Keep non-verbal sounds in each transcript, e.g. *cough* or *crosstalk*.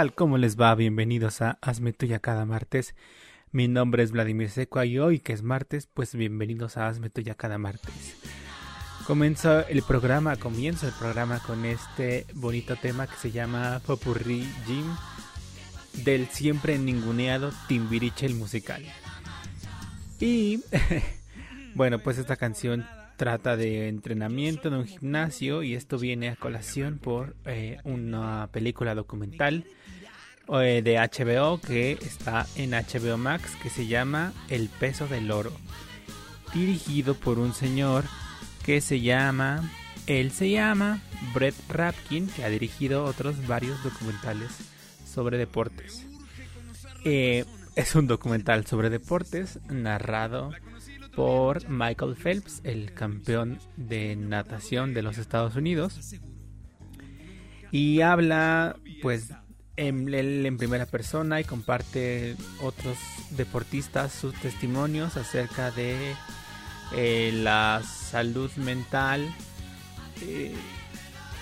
¿Qué tal? ¿Cómo les va? Bienvenidos a Hazme Tuya cada martes. Mi nombre es Vladimir Seco y hoy que es martes, pues bienvenidos a Hazme Tuya cada martes. Comienzo el programa, comienzo el programa con este bonito tema que se llama Popurrí Jim del siempre ninguneado Timbiriche el musical. Y *laughs* bueno, pues esta canción trata de entrenamiento en un gimnasio y esto viene a colación por eh, una película documental eh, de HBO que está en HBO Max que se llama El peso del oro, dirigido por un señor que se llama, él se llama Brett Rapkin, que ha dirigido otros varios documentales sobre deportes. Eh, es un documental sobre deportes narrado por Michael Phelps, el campeón de natación de los Estados Unidos. Y habla, pues, en, en primera persona y comparte otros deportistas sus testimonios acerca de eh, la salud mental eh,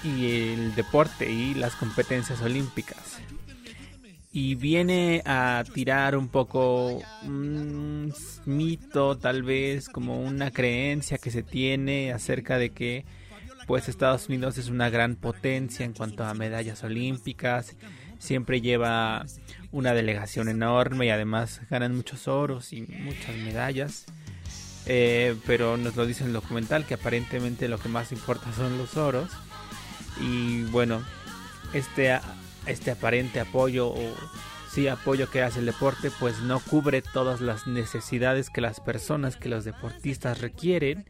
y el deporte y las competencias olímpicas. Y viene a tirar un poco un mito, tal vez como una creencia que se tiene acerca de que pues Estados Unidos es una gran potencia en cuanto a medallas olímpicas, siempre lleva una delegación enorme y además ganan muchos oros y muchas medallas. Eh, pero nos lo dice el documental que aparentemente lo que más importa son los oros. Y bueno, este este aparente apoyo o sí apoyo que hace el deporte pues no cubre todas las necesidades que las personas que los deportistas requieren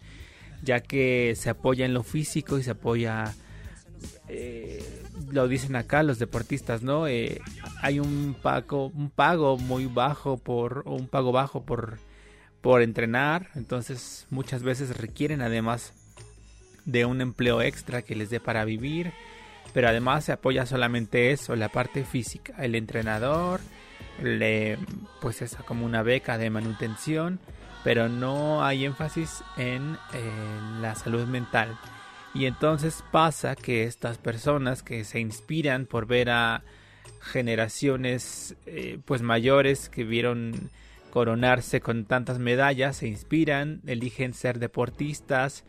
ya que se apoya en lo físico y se apoya eh, lo dicen acá los deportistas no eh, hay un pago un pago muy bajo por un pago bajo por por entrenar entonces muchas veces requieren además de un empleo extra que les dé para vivir pero además se apoya solamente eso, la parte física. El entrenador le pues es como una beca de manutención, pero no hay énfasis en, la salud mental. Y entonces pasa que estas personas que se inspiran por ver a generaciones eh, pues mayores que vieron coronarse con tantas medallas, se inspiran, eligen ser deportistas,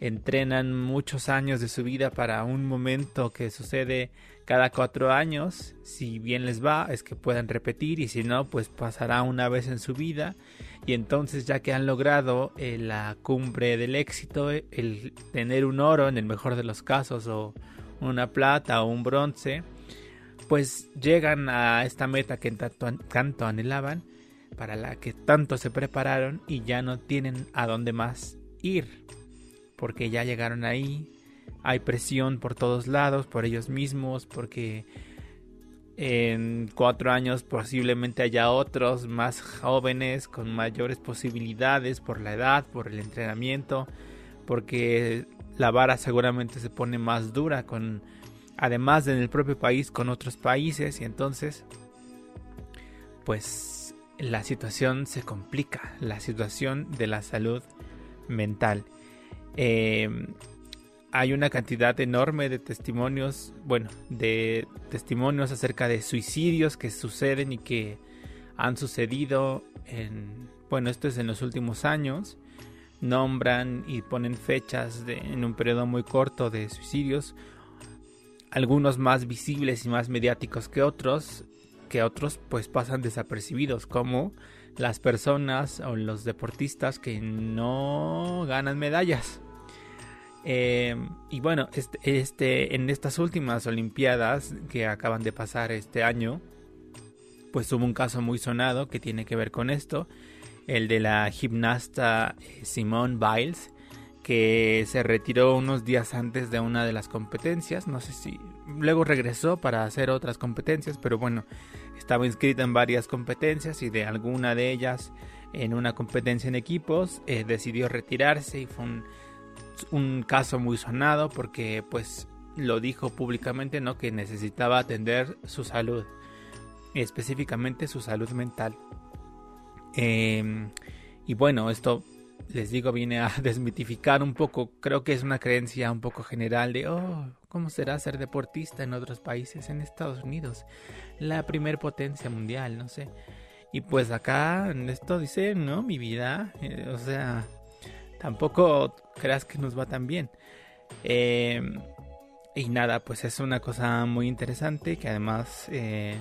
entrenan muchos años de su vida para un momento que sucede cada cuatro años. Si bien les va, es que puedan repetir y si no, pues pasará una vez en su vida. Y entonces ya que han logrado eh, la cumbre del éxito, el tener un oro en el mejor de los casos o una plata o un bronce, pues llegan a esta meta que tanto, tanto anhelaban, para la que tanto se prepararon y ya no tienen a dónde más ir porque ya llegaron ahí, hay presión por todos lados, por ellos mismos, porque en cuatro años posiblemente haya otros más jóvenes con mayores posibilidades por la edad, por el entrenamiento, porque la vara seguramente se pone más dura con además en el propio país con otros países y entonces pues la situación se complica, la situación de la salud mental. Eh, hay una cantidad enorme de testimonios, bueno, de testimonios acerca de suicidios que suceden y que han sucedido en, bueno, esto es en los últimos años. Nombran y ponen fechas en un periodo muy corto de suicidios, algunos más visibles y más mediáticos que otros, que otros pues pasan desapercibidos, como las personas o los deportistas que no ganan medallas Em, y bueno, este, este, en estas últimas Olimpiadas que acaban de pasar este año, pues hubo un caso muy sonado que tiene que ver con esto, el de la gimnasta eh, Simone Biles, que se retiró unos días antes de una de las competencias, no sé si luego regresó para hacer otras competencias, pero bueno, estaba inscrita en varias competencias y de alguna de ellas en una competencia en equipos eh, decidió retirarse y fue un un caso muy sonado porque pues lo dijo públicamente, ¿no? Que necesitaba atender su salud, específicamente su salud mental. Em, y bueno, esto les digo, viene a *laughs* desmitificar un poco, creo que es una creencia un poco general de, oh, ¿cómo será ser deportista en otros países, en Estados Unidos? La primer potencia mundial, no sé. Y pues acá en esto dice, no, mi vida, eh, o sea, tampoco creas que nos va tan bien. Eh, y nada, pues es una cosa muy interesante que además eh,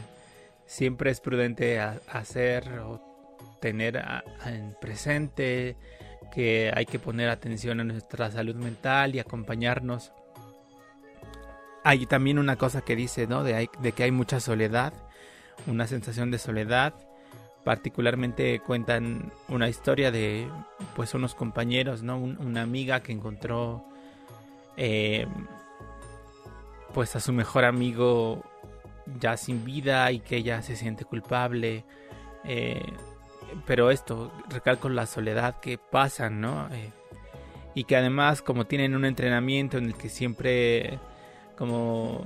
siempre es prudente hacer o tener en presente que hay que poner atención a nuestra salud mental y acompañarnos. Hay también una cosa que dice, ¿no? De, de que hay mucha soledad, una sensación de soledad. Particularmente cuentan una historia de, pues, unos compañeros, ¿no? una amiga que encontró, eh, pues, a su mejor amigo ya sin vida y que ella se siente culpable. Eh, pero esto, recalco la soledad que pasan, ¿no? Eh, y que además como tienen un entrenamiento en el que siempre como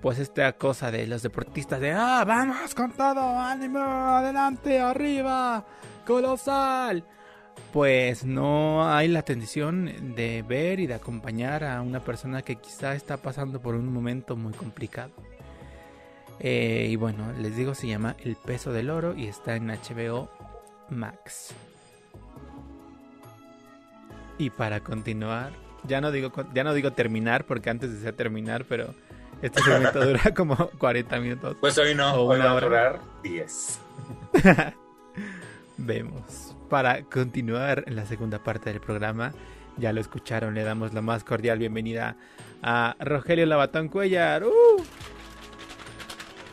pues esta cosa de los deportistas de ah vamos con todo ánimo adelante arriba colosal pues no hay la atención de ver y de acompañar a una persona que quizá está pasando por un momento muy complicado eh, y bueno les digo se llama el peso del oro y está en HBO Max. Y para continuar, ya no digo ya no digo terminar porque antes decía terminar, pero este segmento *laughs* dura como 40 minutos. Pues hoy no, hoy va a durar 10. *laughs* Vemos. Para continuar en la segunda parte del programa, ya lo escucharon, le damos la más cordial bienvenida a Rogelio Labatón Cuellar. ¡Uh!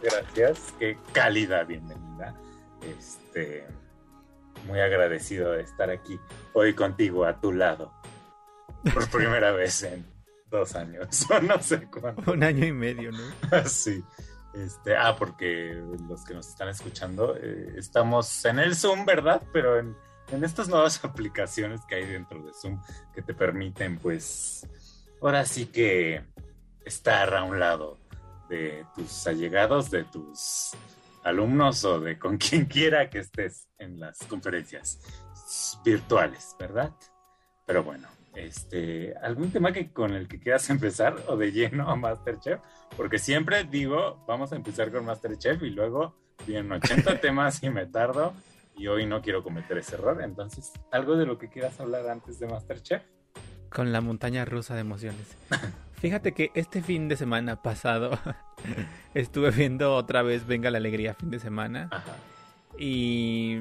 Gracias, qué cálida bienvenida. Este, muy agradecido de estar aquí hoy contigo a tu lado. Por primera *laughs* vez en dos años, *laughs* o no sé cuánto. Un año y medio, ¿no? *laughs* sí. Este, ah, porque los que nos están escuchando, eh, estamos en el Zoom, ¿verdad? Pero en, en estas nuevas *laughs* aplicaciones que hay dentro de Zoom que te permiten, pues, ahora sí que estar a un lado de tus allegados, de tus alumnos o de con quien quiera que estés en las conferencias virtuales, ¿verdad? Pero bueno, este, ¿algún tema que, con el que quieras *laughs* empezar o de lleno a Masterchef? Porque siempre digo, vamos a empezar con Masterchef y luego vienen 80 *laughs* temas y me tardo y hoy no quiero cometer ese error. Entonces, ¿algo de lo que quieras hablar antes de Masterchef? Con la montaña rusa de emociones. *laughs* Fíjate que este fin de semana pasado estuve viendo otra vez Venga la Alegría fin de semana. Y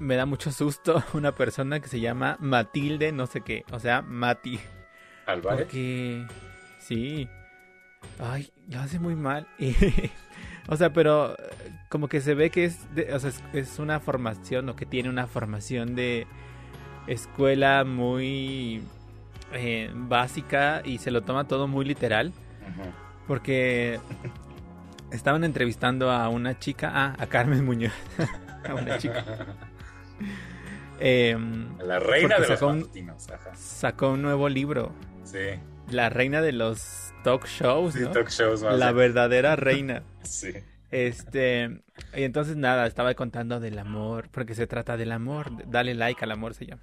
me da mucho susto *laughs* una persona que se llama Matilde, no sé qué, o sea, Mati. Álvarez. Porque sí. Ay, lo hace muy mal. *laughs* o sea, pero como que se ve que es, o sea, es una formación o que tiene una formación de escuela muy eh, básica y se lo toma todo muy literal. Porque estaban entrevistando a una chica, ah, a Carmen Muñoz, *laughs* a una chica. Em, la reina de sacó los un, Sacó un nuevo libro. Sí. La reina de los talk shows, Talk shows La verdadera reina. *laughs* sí. Este, y entonces nada, estaba contando del amor, porque se trata del amor, dale like al amor se llama.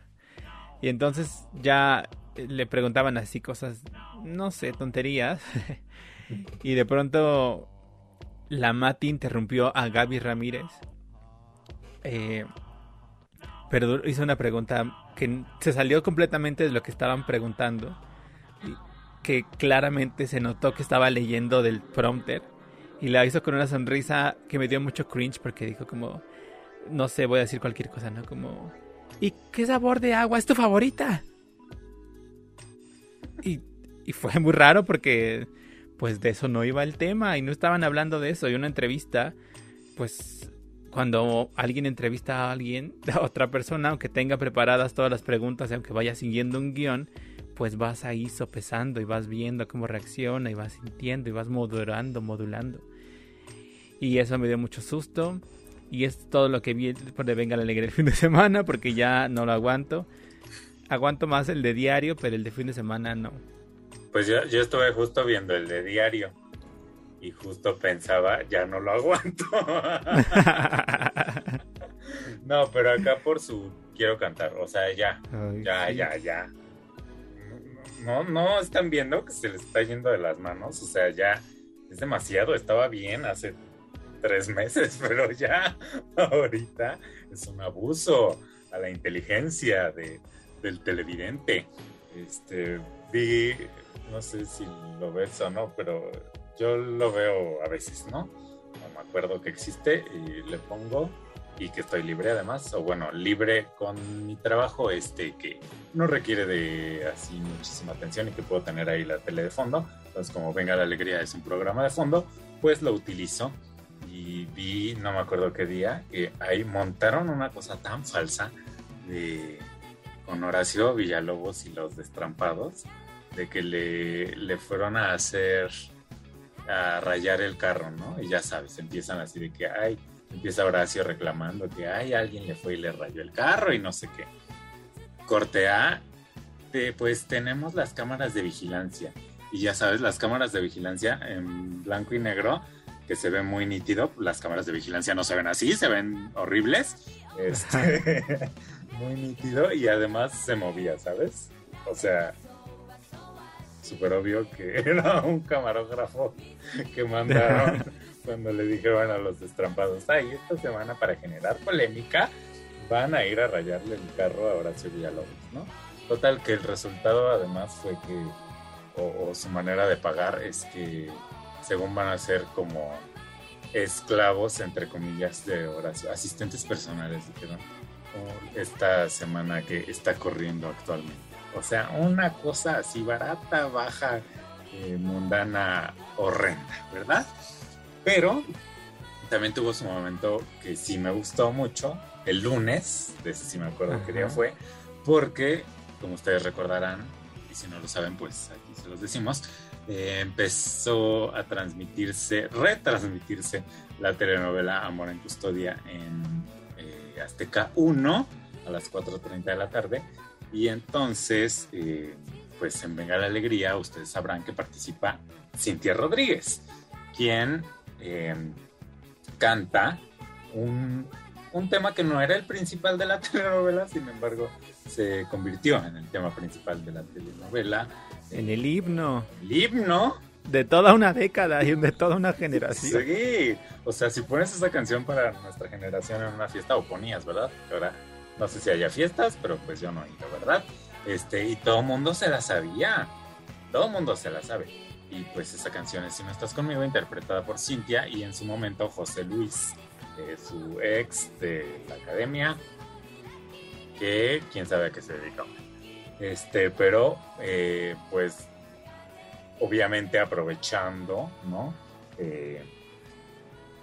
Y entonces ya le preguntaban así cosas, no sé, tonterías. *laughs* y de pronto la Mati interrumpió a Gaby Ramírez. Eh, pero hizo una pregunta que se salió completamente de lo que estaban preguntando. Que claramente se notó que estaba leyendo del prompter. Y la hizo con una sonrisa que me dio mucho cringe porque dijo como... No sé, voy a decir cualquier cosa, ¿no? Como... ¿Y qué sabor de agua es tu favorita? Y, fue muy raro porque pues de eso no iba el tema y no estaban hablando de eso. Y una entrevista, pues cuando alguien entrevista a alguien, a *laughs* otra persona, aunque tenga preparadas todas las preguntas aunque vaya siguiendo un guion, pues vas ahí sopesando y vas viendo cómo reacciona y vas sintiendo y vas modulando, modulando. Y eso me dio mucho susto. Y es todo lo que vi por de Venga la Alegría el fin de *laughs* semana porque ya no lo aguanto aguanto más el de diario, pero el de fin de semana no. Pues yo, yo estuve justo viendo el de diario y justo pensaba, ya no lo aguanto. *laughs* no, pero acá por su quiero cantar. O sea, ya, ya, ya, ya. No, no están viendo que se les está yendo de las manos. O sea, ya es demasiado. Estaba bien hace tres meses, *laughs* pero ya ahorita es un abuso a la inteligencia de, del televidente. Este, vi, no sé si lo ves o no, pero yo lo veo a veces, ¿no? No me acuerdo que existe y le pongo y que estoy libre además, o bueno, libre con mi trabajo este que no requiere de así muchísima atención y que puedo tener ahí la tele de fondo. Entonces, como Venga la Alegría es un programa de fondo, pues lo utilizo y vi, no me acuerdo qué día, que ahí montaron una cosa tan falsa de con Horacio Villalobos y los destrampados, de que le, le fueron a hacer, a rayar el carro, ¿no? Y ya sabes, empiezan así de que, ay, empieza Horacio reclamando que, ay, alguien le fue y le rayó el carro y no sé qué. Corte A, pues tenemos las cámaras de vigilancia. Y ya sabes, las cámaras de vigilancia en blanco y negro, que se ven muy nítido. Las cámaras de vigilancia no se ven así, se ven horribles. Este, *laughs* muy nítido y además se movía, ¿sabes? O sea, súper obvio que *laughs* era un camarógrafo que mandaron *laughs* cuando le dijeron a los destrampados, ay, esta semana para generar polémica van a ir a rayarle el carro a Horacio Villalobos, ¿no? Total, que el resultado además fue que, o, su manera de pagar es que según van a ser como esclavos, entre comillas, de Horacio, asistentes personales, dijeron, esta semana que está corriendo actualmente. O sea, una cosa así barata, baja, eh, mundana, horrenda, ¿verdad? Pero también tuvo su momento que sí me gustó mucho, el lunes, de ese sí me acuerdo qué día fue, porque, como ustedes recordarán, y si no lo saben, pues aquí se los decimos, eh, empezó a transmitirse, retransmitirse la telenovela Amor en Custodia en Azteca 1 a las 4.30 de la tarde. Y entonces, eh, pues en Venga la Alegría, ustedes sabrán que participa Cintia Rodríguez, quien em, canta un, un, tema que no era el principal de la *laughs* telenovela, sin embargo, se convirtió en el tema principal de la telenovela. En el himno. El himno de toda una década y de toda una generación. Sí, o sea, si pones esa canción para nuestra generación en una fiesta, o ponías, ¿verdad? Ahora, no sé si haya fiestas, pero pues yo no he ¿verdad? Este, y todo el mundo se la sabía, todo el mundo se la sabe. Y pues esa canción es Si no estás conmigo, interpretada por Cintia y en su momento José Luis, su ex de la academia, que quién sabe a qué se dedicó. Este, pero eh, pues obviamente aprovechando, ¿no? Eh,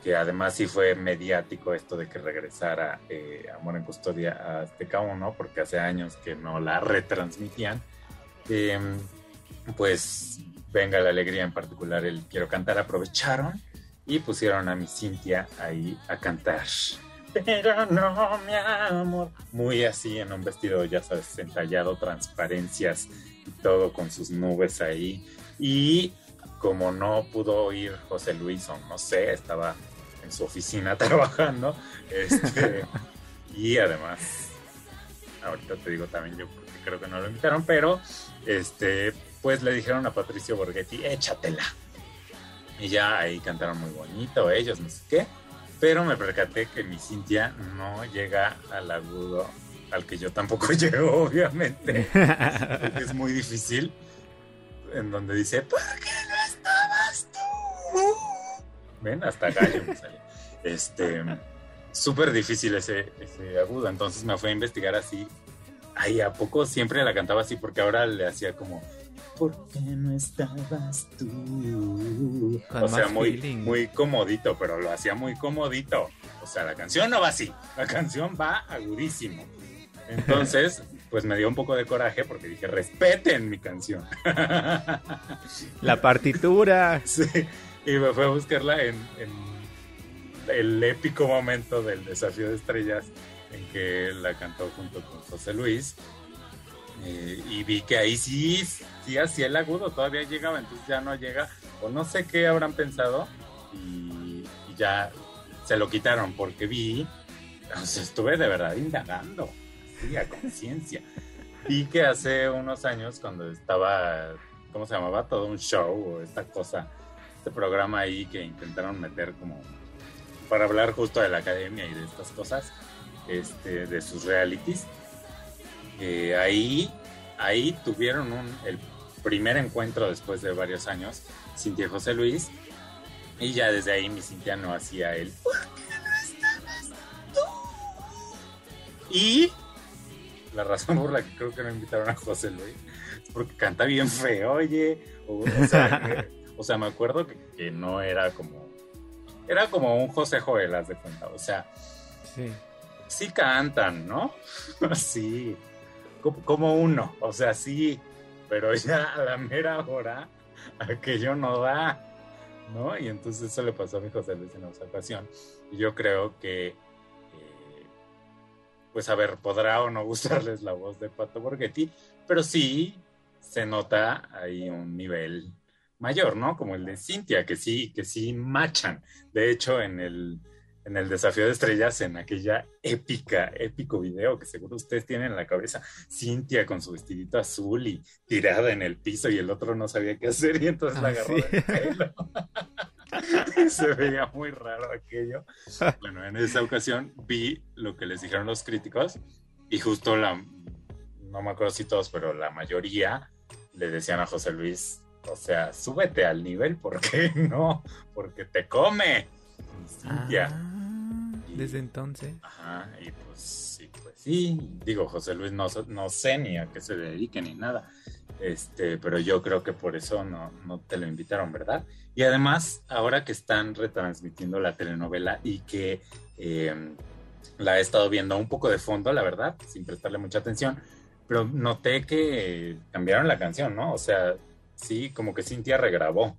que además sí fue mediático esto de que regresara eh, Amor en Custodia a Azteca 1, porque hace años que no la retransmitían. Em, pues Venga la Alegría en particular, el Quiero Cantar, aprovecharon y pusieron a mi Cintia ahí a cantar. Pero no, mi amor. Muy así, en un vestido, ya sabes, entallado, transparencias y todo con sus nubes ahí. Y como no pudo ir José Luis, o no sé, estaba en su oficina *laughs* trabajando, este, *laughs* y además, ahorita te digo también yo porque creo que no lo invitaron, pero este, pues le dijeron a Patricio Borghetti, échatela. Y ya ahí cantaron muy bonito ellos, no sé qué. Pero me percaté que mi Cintia no llega al agudo al que yo tampoco *laughs* llego, obviamente. Es muy difícil en donde dice, ¿por qué no estabas tú? Ven, hasta gallo me sale. Este, súper difícil ese, ese agudo, entonces me fui a investigar así. Ay, ¿a poco siempre la cantaba así? Porque ahora le hacía como, ¿por qué no estabas tú? o sea, muy, muy comodito, pero lo hacía muy comodito. O sea, la canción no va así, la canción va agudísimo. Entonces, *laughs* pues me dio un poco de coraje porque dije, respeten mi canción. La partitura. *laughs* Sí, y me fui a buscarla en, el épico momento del desafío de estrellas en que la cantó junto con José Luis. Eh, y vi que ahí sí, sí hacía el agudo, todavía llegaba, entonces ya no llega, o no sé qué habrán pensado, y, ya se lo quitaron porque vi, o estuve de verdad indagando sí, a conciencia. Y que hace unos años, cuando estaba, ¿cómo se llamaba? Todo un show o esta cosa, este programa ahí que intentaron meter como para hablar justo de la academia y de estas cosas, este, de sus realities. Eh, ahí, ahí tuvieron un, el primer encuentro después de varios años, Cintia José Luis, y ya desde ahí mi Cintia no hacía el ¿Por no estabas tú? Y la razón por la que creo que no invitaron a José Luis es porque canta bien feo, oye. O, sea, *laughs* me acuerdo que, no era como. Era como un José Joel, haz de cuenta. O sea, sí, sí cantan, ¿no? *laughs* sí, como uno. O sea, sí, pero ya a la mera hora, aquello no da. ¿no? Y entonces eso le pasó a mi José Luis en esa ocasión. Y yo creo que, eh, pues a ver, podrá o no gustarles la voz de Pato Borghetti, pero sí se nota ahí un nivel mayor, ¿no? Como el de Cintia, que sí, que sí machan. De hecho, en el en el desafío de estrellas, en aquella épica, épico video que seguro ustedes tienen en la cabeza, Cintia con su vestidito azul y tirada en el piso y el otro no sabía qué hacer y entonces la ah, agarró del pelo. *laughs* Se veía muy raro aquello. Bueno, en esa ocasión vi lo que les dijeron los críticos y justo la, no me acuerdo si todos, pero la mayoría le decían a José Luis, o sea, súbete al nivel, ¿por qué *laughs* no? Porque te come. Cintia. Ah, desde entonces. Ajá, y pues sí, pues sí. Digo, José Luis no, no sé ni a qué se dedique ni nada. Este, pero yo creo que por eso no, no te lo invitaron, ¿verdad? Y además, ahora que están retransmitiendo la telenovela y que em, la he estado viendo un poco de fondo, la verdad, sin prestarle mucha atención, pero noté que cambiaron la canción, ¿no? O sea, sí, como que Cintia regrabó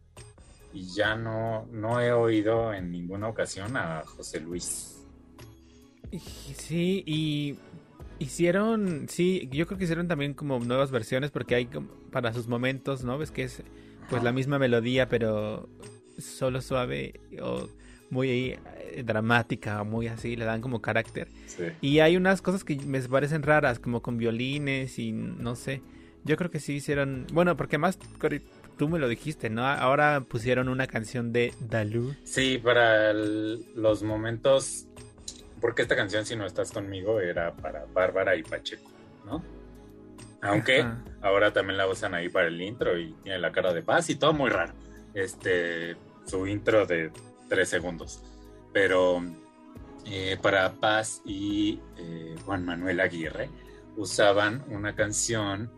y ya no, no he oído en ninguna ocasión a José Luis. Sí, y hicieron, sí, yo creo que hicieron también como nuevas versiones porque hay para sus momentos, ¿no? Ves que es pues la misma melodía, pero solo suave o muy eh, dramática, muy así, le dan como carácter. Y hay unas cosas que me parecen raras, como con violines y no sé. Yo creo que sí hicieron, bueno, porque más tú me lo dijiste, ¿no? Ahora pusieron una canción de Dalú. Sí, para los momentos, porque esta canción Si no estás conmigo era para Bárbara y Pacheco, ¿no? Aunque ahora también la usan ahí para el intro y tiene la cara de paz y todo muy raro. Este, su intro de tres segundos. Pero eh, para Paz y eh, Juan Manuel Aguirre usaban una canción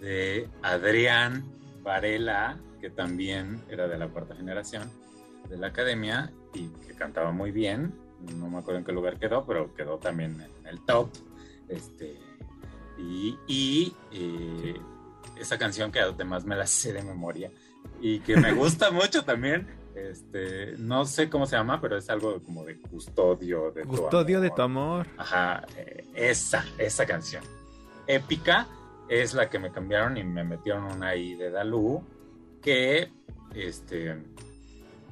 de Adrián Varela, que también era de la cuarta generación de la academia y que cantaba muy bien. No me acuerdo en qué lugar quedó, pero quedó también en el top. Este, y, eh, esa canción que además me la sé de memoria y que me *laughs* gusta mucho también. Este, no sé cómo se llama, pero es algo como de custodio de custodio de tu amor. Ajá, eh, esa, esa canción. Épica es la que me cambiaron y me metieron una ahí de Dalú, que, este,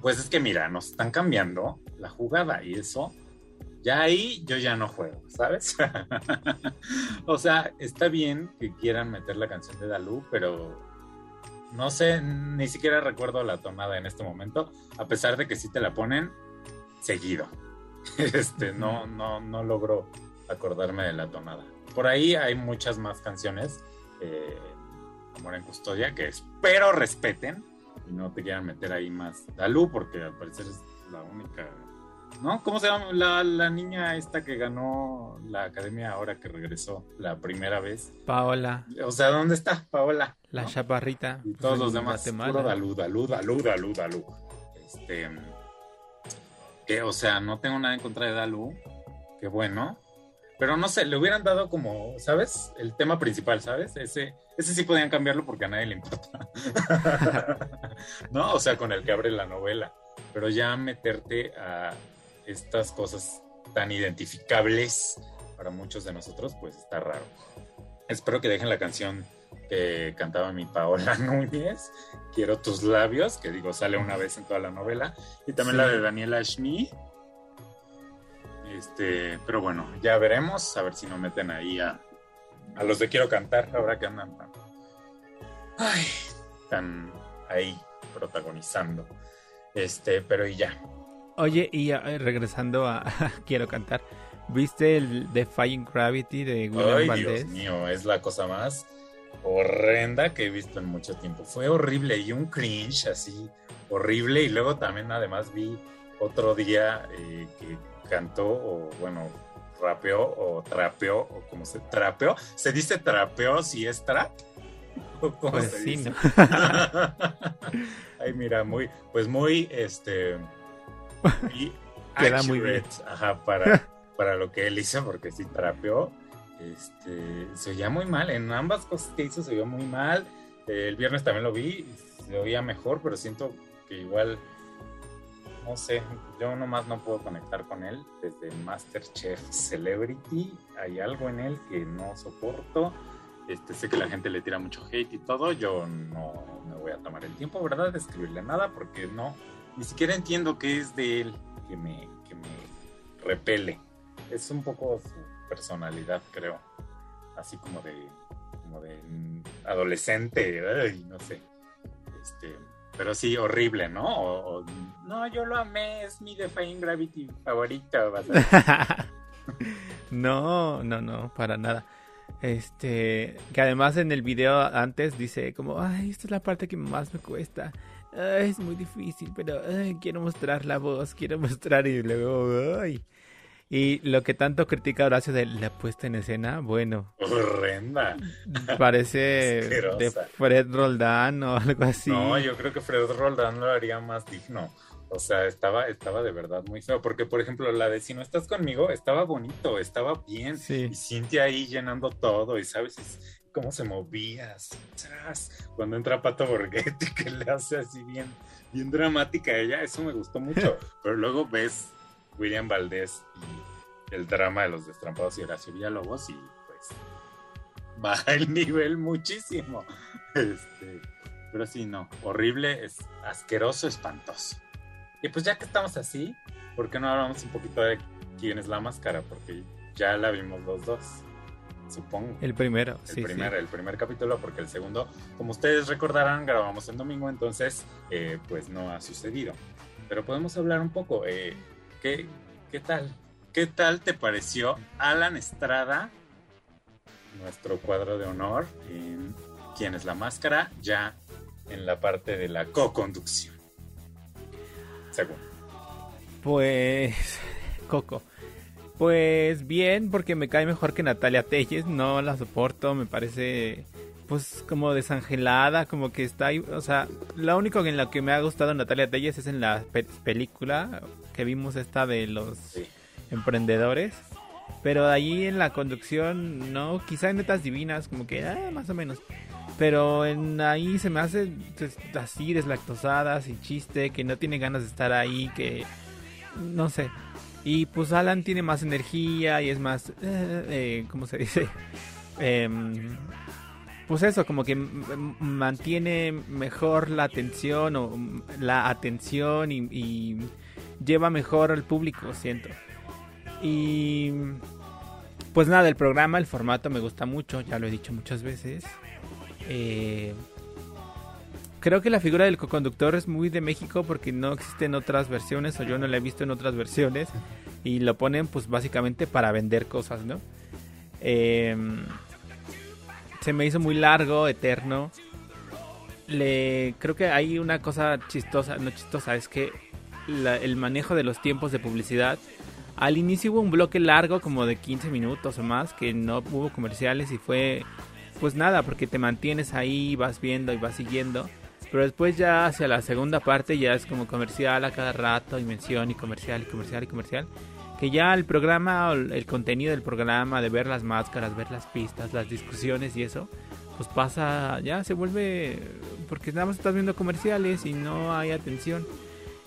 pues es que mira, nos están cambiando la jugada y eso, ya ahí yo ya no juego, ¿sabes? *laughs* o sea, está bien que quieran meter la canción de Dalú, pero no sé, ni siquiera recuerdo la tonada en este momento, a pesar de que sí te la ponen seguido. *laughs* Este, no, no, no logro acordarme de la tonada. Por ahí hay muchas más canciones, eh, Amor en Custodia, que espero respeten y no te quieran meter ahí más Dalú, porque al parecer es la única. ¿No? ¿Cómo se llama la, niña esta que ganó la academia ahora que regresó la primera vez? Paola. O sea, ¿dónde está Paola? La chaparrita. Y todos los demás. Puro Dalú, Dalú, Dalú, Dalú, Dalú. Este. Que, o sea, no tengo nada en contra de Dalú. Qué bueno. Pero no sé, le hubieran dado como, ¿sabes? El tema principal, ¿sabes? Ese, ese sí podían cambiarlo porque a nadie le importa. *laughs* ¿No? O sea, con el que abre la novela. Pero ya meterte a estas cosas tan identificables para muchos de nosotros, pues está raro. Espero que dejen la canción que cantaba mi Paola *laughs* Núñez, Quiero tus labios, que digo, sale una vez en toda la novela, y también la de Daniela Schmi, este, pero bueno, ya veremos, a ver si nos meten ahí a a los de Quiero Cantar, ahora que andan tan, ay, tan ahí protagonizando. Este, pero y ya. Oye, y eh, regresando *laughs* a Quiero Cantar, ¿viste el Defying Gravity de William Ay, Dios mío, es la cosa más horrenda que he visto en mucho tiempo. Fue horrible y un cringe así horrible. Y luego también además vi otro día eh, que cantó o bueno, rapeó o trapeó o como se trapeó. ¿Se dice trapeó si es trap? *laughs* ¿Cómo pues se dice? *laughs* Ay, mira, muy, pues muy, este... *laughs* Queda muy bien. Ajá, para, para lo que él hizo, porque sí trapeó este, se oía muy mal, en ambas cosas que hizo se oía muy mal. el viernes también lo vi, se oía mejor, pero siento que igual, no sé, yo nomás no puedo conectar con él desde Masterchef Celebrity. Hay algo en él que no soporto. Este, sé que la gente le tira mucho hate y todo. Yo no me voy a tomar el tiempo, ¿verdad?, de escribirle nada porque no, ni siquiera entiendo qué es de él que me, que me repele. Es un poco personalidad, creo. Así como de, como de adolescente, no sé. Este, pero sí, horrible, ¿no? no, yo lo amé, es mi Defying Gravity favorito. *laughs* no, no, no, para nada. Este, que además en el video antes dice como, ay, esta es la parte que más me cuesta. es muy difícil, pero quiero mostrar la voz, quiero mostrar y luego, ay. Y lo que tanto critica Horacio de la puesta en escena, bueno. Horrenda. Parece de Fred Roldán o algo así. No, yo creo que Fred Roldán lo haría más digno. O sea, estaba, estaba de verdad muy feo. Porque, por ejemplo, la de Si no estás conmigo estaba bonito, estaba bien. Y Cintia ahí llenando todo. Y sabes cómo se movía. Cuando entra Pato Borghetti, *laughs* que le hace así bien, bien dramática a ella. Eso me gustó mucho. *laughs* Pero luego ves William Valdés y el drama de los destrampados y Horacio Villalobos y pues *laughs* baja el nivel muchísimo. Este, pero sí, no, horrible, es asqueroso, espantoso. Y pues ya que estamos así, ¿por qué no hablamos un poquito de quién es la máscara? Porque ya la vimos los dos, supongo. El primero, el primer, El primer capítulo, porque el segundo, como ustedes recordarán, grabamos el domingo, entonces eh, pues no ha sucedido. Pero podemos hablar un poco. Eh, ¿Qué, tal? ¿Qué tal te pareció Alan Estrada, nuestro cuadro de honor en ¿Quién es la máscara? Ya en la parte de la co-conducción. Según. Pues, *laughs* Coco. Pues bien, porque me cae mejor que Natalia Telles, no la soporto, me parece pues como desangelada, como que está ahí, o sea, lo único en lo que me ha gustado Natalia Telles es en la película que vimos esta de los emprendedores, pero ahí en la conducción no, quizá en netas divinas como que ah, más o menos. Pero en ahí se me hace pues, así deslactosada, sin chiste, que no tiene ganas de estar ahí, que no sé. Y pues Alan tiene más energía y es más, eh, eh ¿cómo se dice? *laughs* Eh, pues eso, como que mantiene mejor la atención o la atención y, lleva mejor al público, siento. Y pues nada, el programa, el formato me gusta mucho, ya lo he dicho muchas veces. Eh, creo que la figura del co-conductor es muy de México porque no existen otras versiones o yo no la he visto en otras versiones y lo ponen pues básicamente para vender cosas, ¿no? Eh, se me hizo muy largo, eterno. Le creo que hay una cosa chistosa, no chistosa, es que el manejo de los tiempos de publicidad. Al inicio hubo un bloque largo, como de 15 minutos o más, que no hubo comerciales y fue, pues nada, porque te mantienes ahí, vas viendo y vas siguiendo. Pero después ya hacia la segunda parte ya es como comercial a cada rato, y mención y comercial y comercial y comercial que ya el programa, el contenido del programa, de ver las máscaras, ver las pistas, las discusiones y eso, pues pasa, ya se vuelve, porque nada más estás viendo comerciales y no hay atención.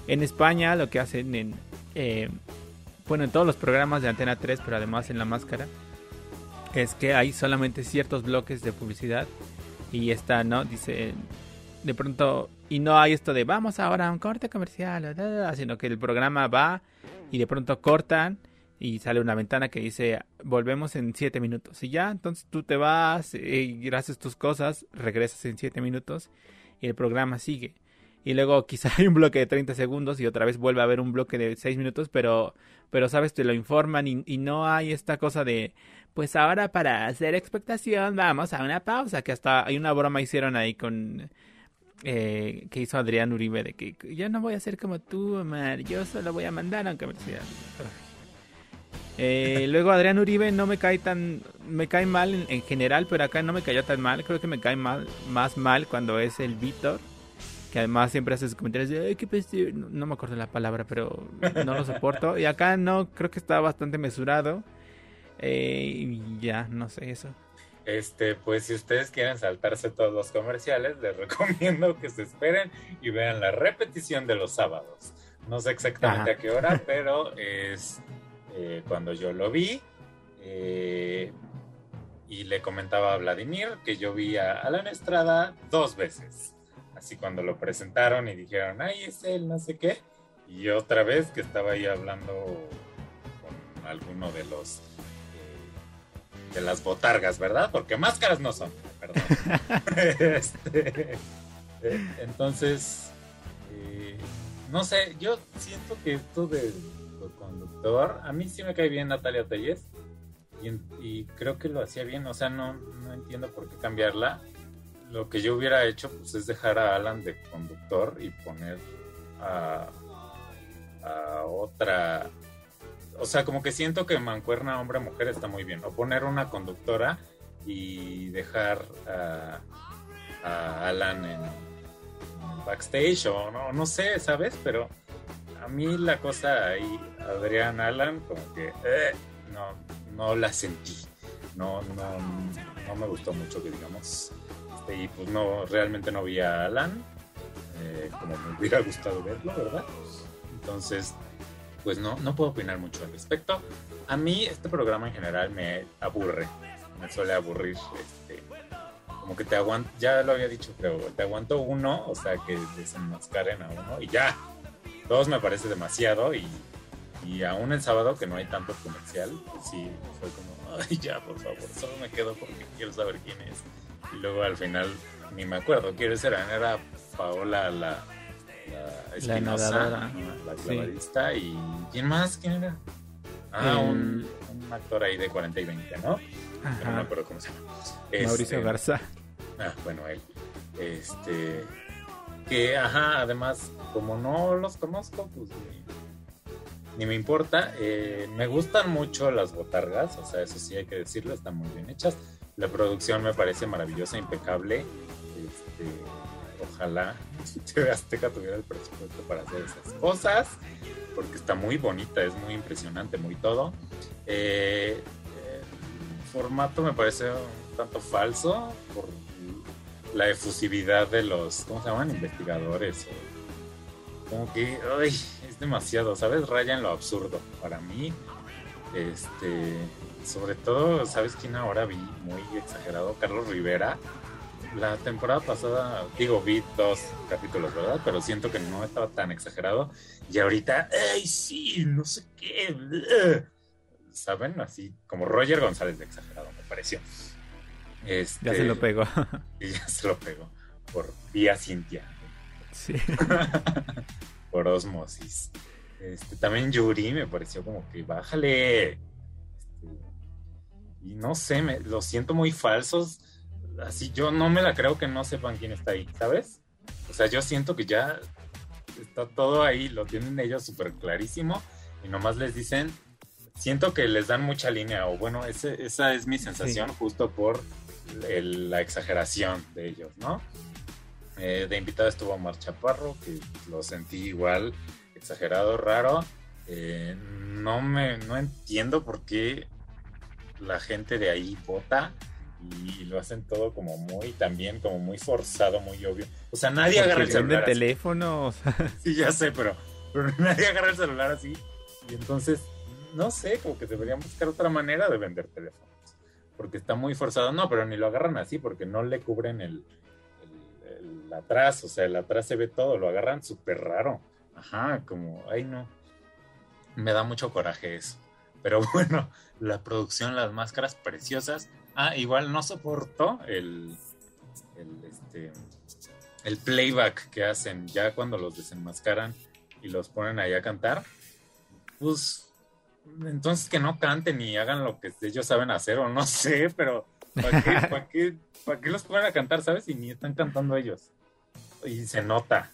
En España lo que hacen en, eh, bueno, en todos los programas de Antena 3, pero además en la máscara, es que hay solamente ciertos bloques de publicidad y está, ¿no? Dice, de pronto, y no hay esto de vamos ahora a un corte comercial, sino que el programa va y de pronto cortan y sale una ventana que dice volvemos en siete minutos y ya entonces tú te vas y haces tus cosas regresas en siete minutos y el programa sigue. Y luego *laughs* quizá hay un bloque de 30 segundos y otra vez vuelve a haber un bloque de 6 minutos pero pero sabes te lo informan y, y no hay esta cosa de pues ahora para hacer expectación vamos a una pausa que hasta hay una broma hicieron ahí con eh, que hizo Adrián Uribe de que yo no voy a ser como tú, Omar, yo solo voy a mandar aunque me. Eh, *laughs* luego Adrián Uribe no me cae tan, me cae mal en, general, pero acá no me cayó tan mal. Creo que me cae mal, más mal cuando es el Víctor, que además siempre hace sus comentarios de, Ay, qué no, no, me acuerdo la palabra, pero no lo soporto. Y acá no, creo que está bastante mesurado. Eh, y ya, no sé eso. Este, pues si ustedes quieren saltarse todos los comerciales, les recomiendo que se esperen y vean la repetición de los sábados. No sé exactamente a qué hora, *laughs* pero es eh, cuando yo lo vi. Eh, y le comentaba a Vladimir que yo vi a Alan Estrada dos veces. Así cuando lo presentaron y dijeron, ay, es él, no sé qué. Y otra vez que estaba ahí hablando con alguno de los de las botargas, ¿verdad? Porque máscaras no son, perdón. *laughs* este, eh, entonces, eh, no sé, yo siento que esto del conductor, a mí sí me cae bien Natalia Telles y, creo que lo hacía bien, o sea, no, no entiendo por qué cambiarla. Lo que yo hubiera hecho pues, es dejar a Alan de conductor y poner a, a otra o sea, como que siento que mancuerna hombre-mujer está muy bien. O poner una conductora y dejar a, Alan en, backstage o no, no sé, ¿sabes? Pero a mí la cosa ahí, Adrián Alan, como que eh, no, no la sentí. No, no, no me gustó mucho que digamos. Este, y pues no, realmente no vi a Alan eh, como me hubiera gustado verlo, ¿verdad? Entonces, pues no, no puedo opinar mucho al respecto. A mí este programa en general me aburre, me suele aburrir, este, como que te aguanto, ya lo había dicho, pero te aguanto uno, o sea, que desenmascaren a uno y ya, dos me parece demasiado y, y aún el sábado que no hay tanto comercial, pues sí, fue como, *laughs* ay ya, por favor, solo me quedo porque quiero saber quién es. Y luego al final ni me acuerdo, quiero ser, era Paola la la Espinosa, la, clavadista, y ¿quién más? ¿Quién era? Ah, un, actor ahí de 40 y 20, ¿no? no me acuerdo cómo se llama. Mauricio este, Garza. Ah, bueno, él. Este. Que, ajá, además, como no los conozco, pues ni, me importa. Eh, me gustan mucho las botargas, o sea, eso sí hay que decirlo, están muy bien hechas. La producción me parece maravillosa, impecable. Este, ojalá *laughs* TV Azteca tuviera el presupuesto para hacer esas cosas, porque está muy bonita, es muy impresionante, muy todo. Eh, el formato me parece un tanto falso por la efusividad de los, ¿cómo se llaman? Investigadores. como que, ay, es demasiado, ¿sabes? Raya en lo absurdo para mí. Este, sobre todo, ¿sabes quién ahora vi muy exagerado? Carlos Rivera la temporada pasada, digo, vi dos capítulos, ¿verdad? Pero siento que no estaba tan exagerado. Y ahorita, ¡ay, sí! No sé qué. ¿Saben? Así como Roger González de exagerado, me pareció. Este, ya se lo pegó. y *laughs* ya se lo pegó. Por vía Cintia. Sí. *laughs* por osmosis. Este, también Yuri me pareció como que bájale. Este, y no sé, me, lo siento muy falsos así yo no me la creo que no sepan quién está ahí, ¿sabes? O sea, yo siento que ya está todo ahí, lo tienen ellos súper clarísimo y nomás les dicen, siento que les dan mucha línea, o bueno, esa es mi sensación justo por la exageración de ellos, ¿no? Eh, de invitado estuvo Mar Chaparro, que lo sentí igual, exagerado, raro. Eh, no me no entiendo por qué la gente de ahí vota y lo hacen todo como muy también como muy forzado, muy obvio. O sea, nadie agarra el celular. de teléfono. *laughs* Sí, ya sé, pero, pero *laughs* nadie agarra el celular así. Y entonces, no sé, como que deberían buscar otra manera de vender teléfonos. Porque está muy forzado. No, pero ni lo agarran así porque no le cubren el, el, atrás. O sea, el atrás se ve todo. Lo agarran súper raro. Ajá, como, ay no. Me da mucho coraje eso. Pero *laughs* bueno, la producción, las máscaras preciosas. Ah, igual no soportó el, el, este, el playback que hacen ya cuando los desenmascaran y los ponen ahí a cantar. Pues entonces que no canten y hagan lo que ellos saben hacer o no *laughs* sé, pero ¿para qué, *laughs* para qué, para qué los ponen a cantar, sabes? Y ni están cantando ellos. Y se nota.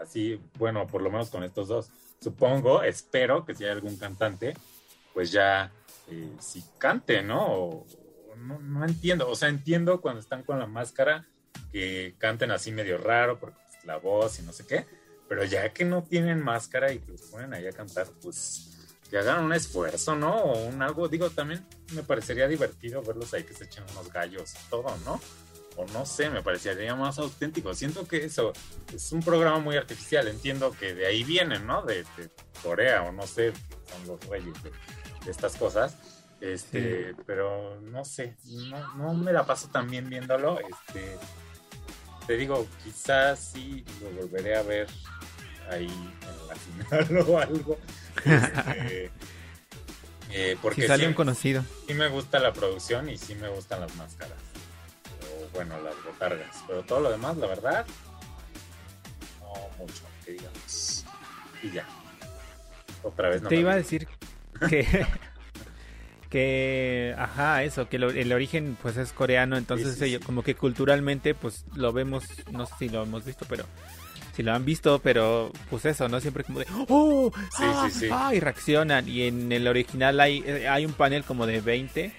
Así, bueno, por lo menos con estos dos. Supongo, espero que si hay algún cantante, pues ya eh, si cante, ¿no? No, entiendo, o sea, entiendo cuando están con la máscara que canten así medio raro, porque pues, la voz y no sé qué, pero ya que no tienen máscara y que los ponen ahí a cantar, pues que hagan un esfuerzo, ¿no? O un algo, digo, también me parecería divertido verlos ahí que se echen unos gallos todo, ¿no? O no sé, me parecería más auténtico. Siento que eso es un programa muy artificial. Entiendo que de ahí vienen, ¿no? De, Corea o no sé, son los reyes de, estas cosas. Este, pero no sé, no, no me la paso tan bien viéndolo. Este, te digo, quizás sí lo volveré a ver ahí en la final *laughs* o algo. Este, eh, *laughs* porque si sale un conocido. Sí me gusta la producción y sí me gustan las máscaras. O bueno, las botargas. Pero todo lo demás, la verdad, no mucho, que digamos. Y ya. Otra vez no Te iba a decir que *laughs* que ajá eso que el origen pues es coreano entonces como que culturalmente pues lo vemos no sé si lo hemos visto pero si lo han visto pero pues eso no siempre como de oh ah, ah, y reaccionan y en el original hay eh, hay un panel como de 20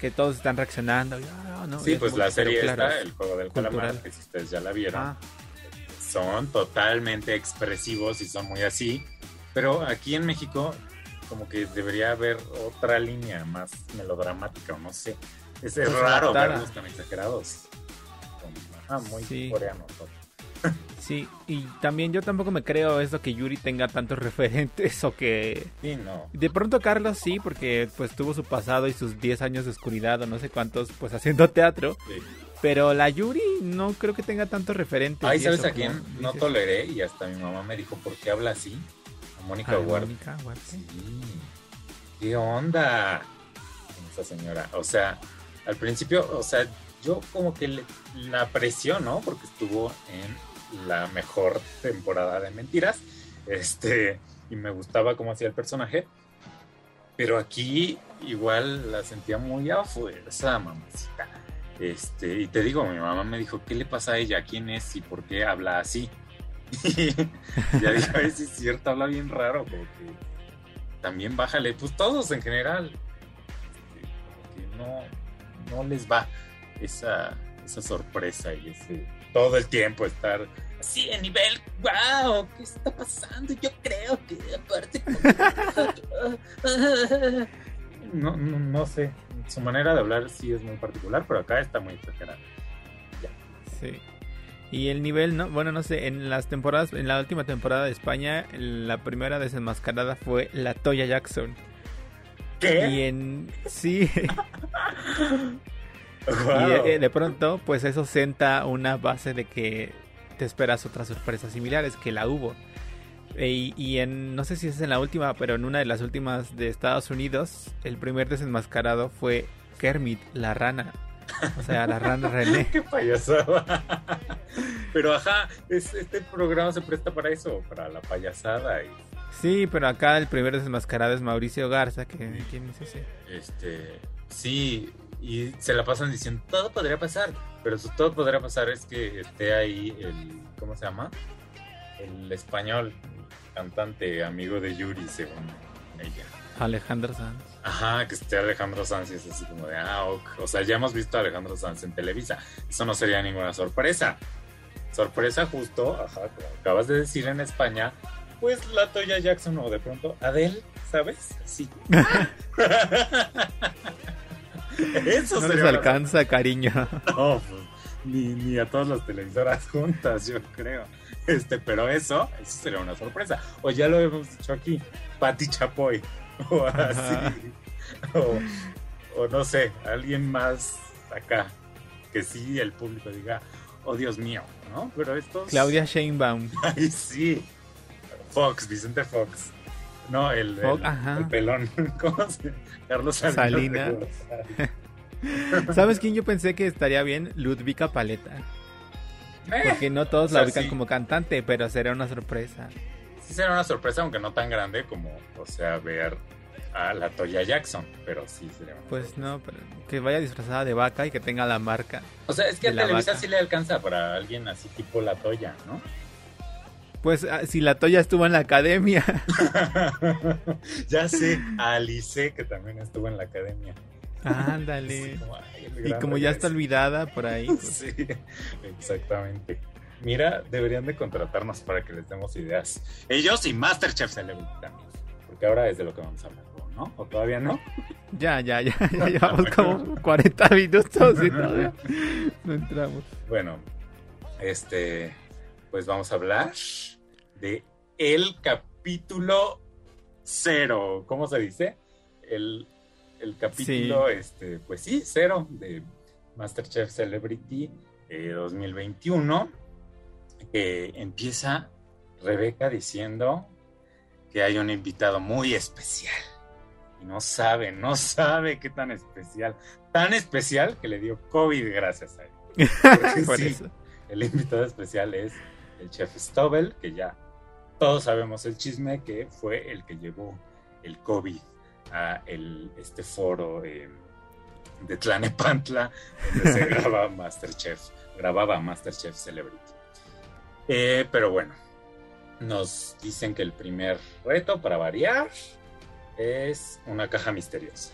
que todos están reaccionando ah, sí pues la serie está el juego del calamar que si ustedes ya la vieron ah. son totalmente expresivos y son muy así pero aquí en México como que debería haber otra línea más melodramática o no sé. Es, pues raro verlos tan exagerados. Ah, muy sí. coreano *laughs* Sí, y también yo tampoco me creo eso que Yuri tenga tantos *laughs* referentes o que... Sí, no. De pronto Carlos sí, porque pues tuvo su pasado y sus 10 años de oscuridad o no sé cuántos pues haciendo teatro. Pero la Yuri no creo que tenga tantos referentes. Ay, ¿sabes a quién? No toleré y hasta mi mamá me dijo, ¿por qué habla así? Mónica Ward. Sí. ¿Qué onda esa señora? O sea, al principio, o sea, yo como que la aprecio, ¿no? Porque estuvo en la mejor temporada de Mentiras. Este, y me gustaba cómo hacía el personaje. Pero aquí igual la sentía muy a fuerza, mamacita. Este, y te digo, mi mamá me dijo, ¿qué le pasa a ella? ¿Quién es y por qué habla así? *laughs* ya dije, a ver si es cierto, habla bien raro, porque también bájale, pues todos en general, este, no, no les va esa, esa sorpresa y ese todo el tiempo estar así a nivel, wow, ¿qué está pasando? Yo creo que aparte... *laughs* no, no, no sé, su manera de hablar sí es muy particular, pero acá está muy exagerada. Sí. Y el nivel, no, bueno, no sé, en las temporadas, en la última temporada de España, la primera desenmascarada fue la Toya Jackson. ¿Qué? Y en sí. *laughs* Y eh, de, pronto, pues eso senta una base de que te esperas otras sorpresas similares, que la hubo. E, y, en, no sé si es en la última, pero en una de las últimas de Estados Unidos, el primer desenmascarado fue Kermit, la rana. O sea, la rana René. *laughs* Qué payasada. *laughs* Pero ajá, este programa se presta para eso, para la payasada. Y... Sí, pero acá el primer desmascarado es Mauricio Garza, que ¿quién es ese? Este, sí, y se la pasan diciendo, todo podría pasar, pero su todo podría pasar es que esté ahí el, ¿cómo se llama? El español, cantante, amigo de Yuri, según ella. Alejandro Sanz. Ajá, que esté Alejandro Sanz y es así como de, ah, o sea, ya hemos visto a Alejandro Sanz en Televisa. Eso no sería ninguna sorpresa. Sorpresa justo, ajá, como acabas de decir en España, pues la Toya Jackson o de pronto Adele, ¿sabes? Sí. *laughs* Eso no les alcanza, cariño. No, pues, ni, ni a todas las televisoras juntas, yo creo. Este, pero eso, eso sería una sorpresa. O ya lo hemos dicho aquí, Patti Chapoy. *laughs* o así. O, no sé, alguien más acá. Que sí el público diga, oh Dios mío, ¿no? Pero estos. Claudia Sheinbaum. *laughs* Ay, sí. Fox, Vicente Fox. No, el, el, pelón. *laughs* ¿Cómo se Carlos Salinas. ¿Sabes quién yo pensé que estaría bien? Ludvika Paleta. Eh, Porque no todos la ubican como cantante, pero sería una sorpresa. Sí, sería una sorpresa, aunque no tan grande como, o sea, ver a la Toya Jackson, pero sí sería una Pues no, pero que vaya disfrazada de vaca y que tenga la marca. O sea, es que a Televisa sí le alcanza para alguien así tipo la Toya, ¿no? Pues ah, si la Toya estuvo en la academia. *laughs* ya sé, Alice que también estuvo en la academia. Ándale. *laughs* y como ya está olvidada por ahí. *laughs* Pues. Sí, exactamente. Mira, deberían de contratarnos para que les demos ideas. Ellos y Masterchef Celebrity también. Porque ahora es de lo que vamos a hablar, ¿no? ¿O todavía no? *laughs* Ya, ya, ya, ya *laughs* llevamos como 40 minutos y *laughs* todavía no entramos. Bueno, este, pues vamos a hablar de el capítulo cero. ¿Cómo se dice? El el capítulo, este, pues sí, cero de Masterchef Celebrity 2021, eh, que empieza Rebeca diciendo que hay un invitado muy especial. Y no sabe, no sabe qué tan especial. Tan especial que le dio COVID gracias a él. Por eso. *laughs* El invitado especial es el chef Stobel, que ya todos sabemos el chisme que fue el que llevó el COVID a el, este foro de Tlanepantla, donde se *laughs* graba Masterchef, grababa Masterchef Celebrity. Eh, pero bueno, nos dicen que el primer reto para variar es una caja misteriosa.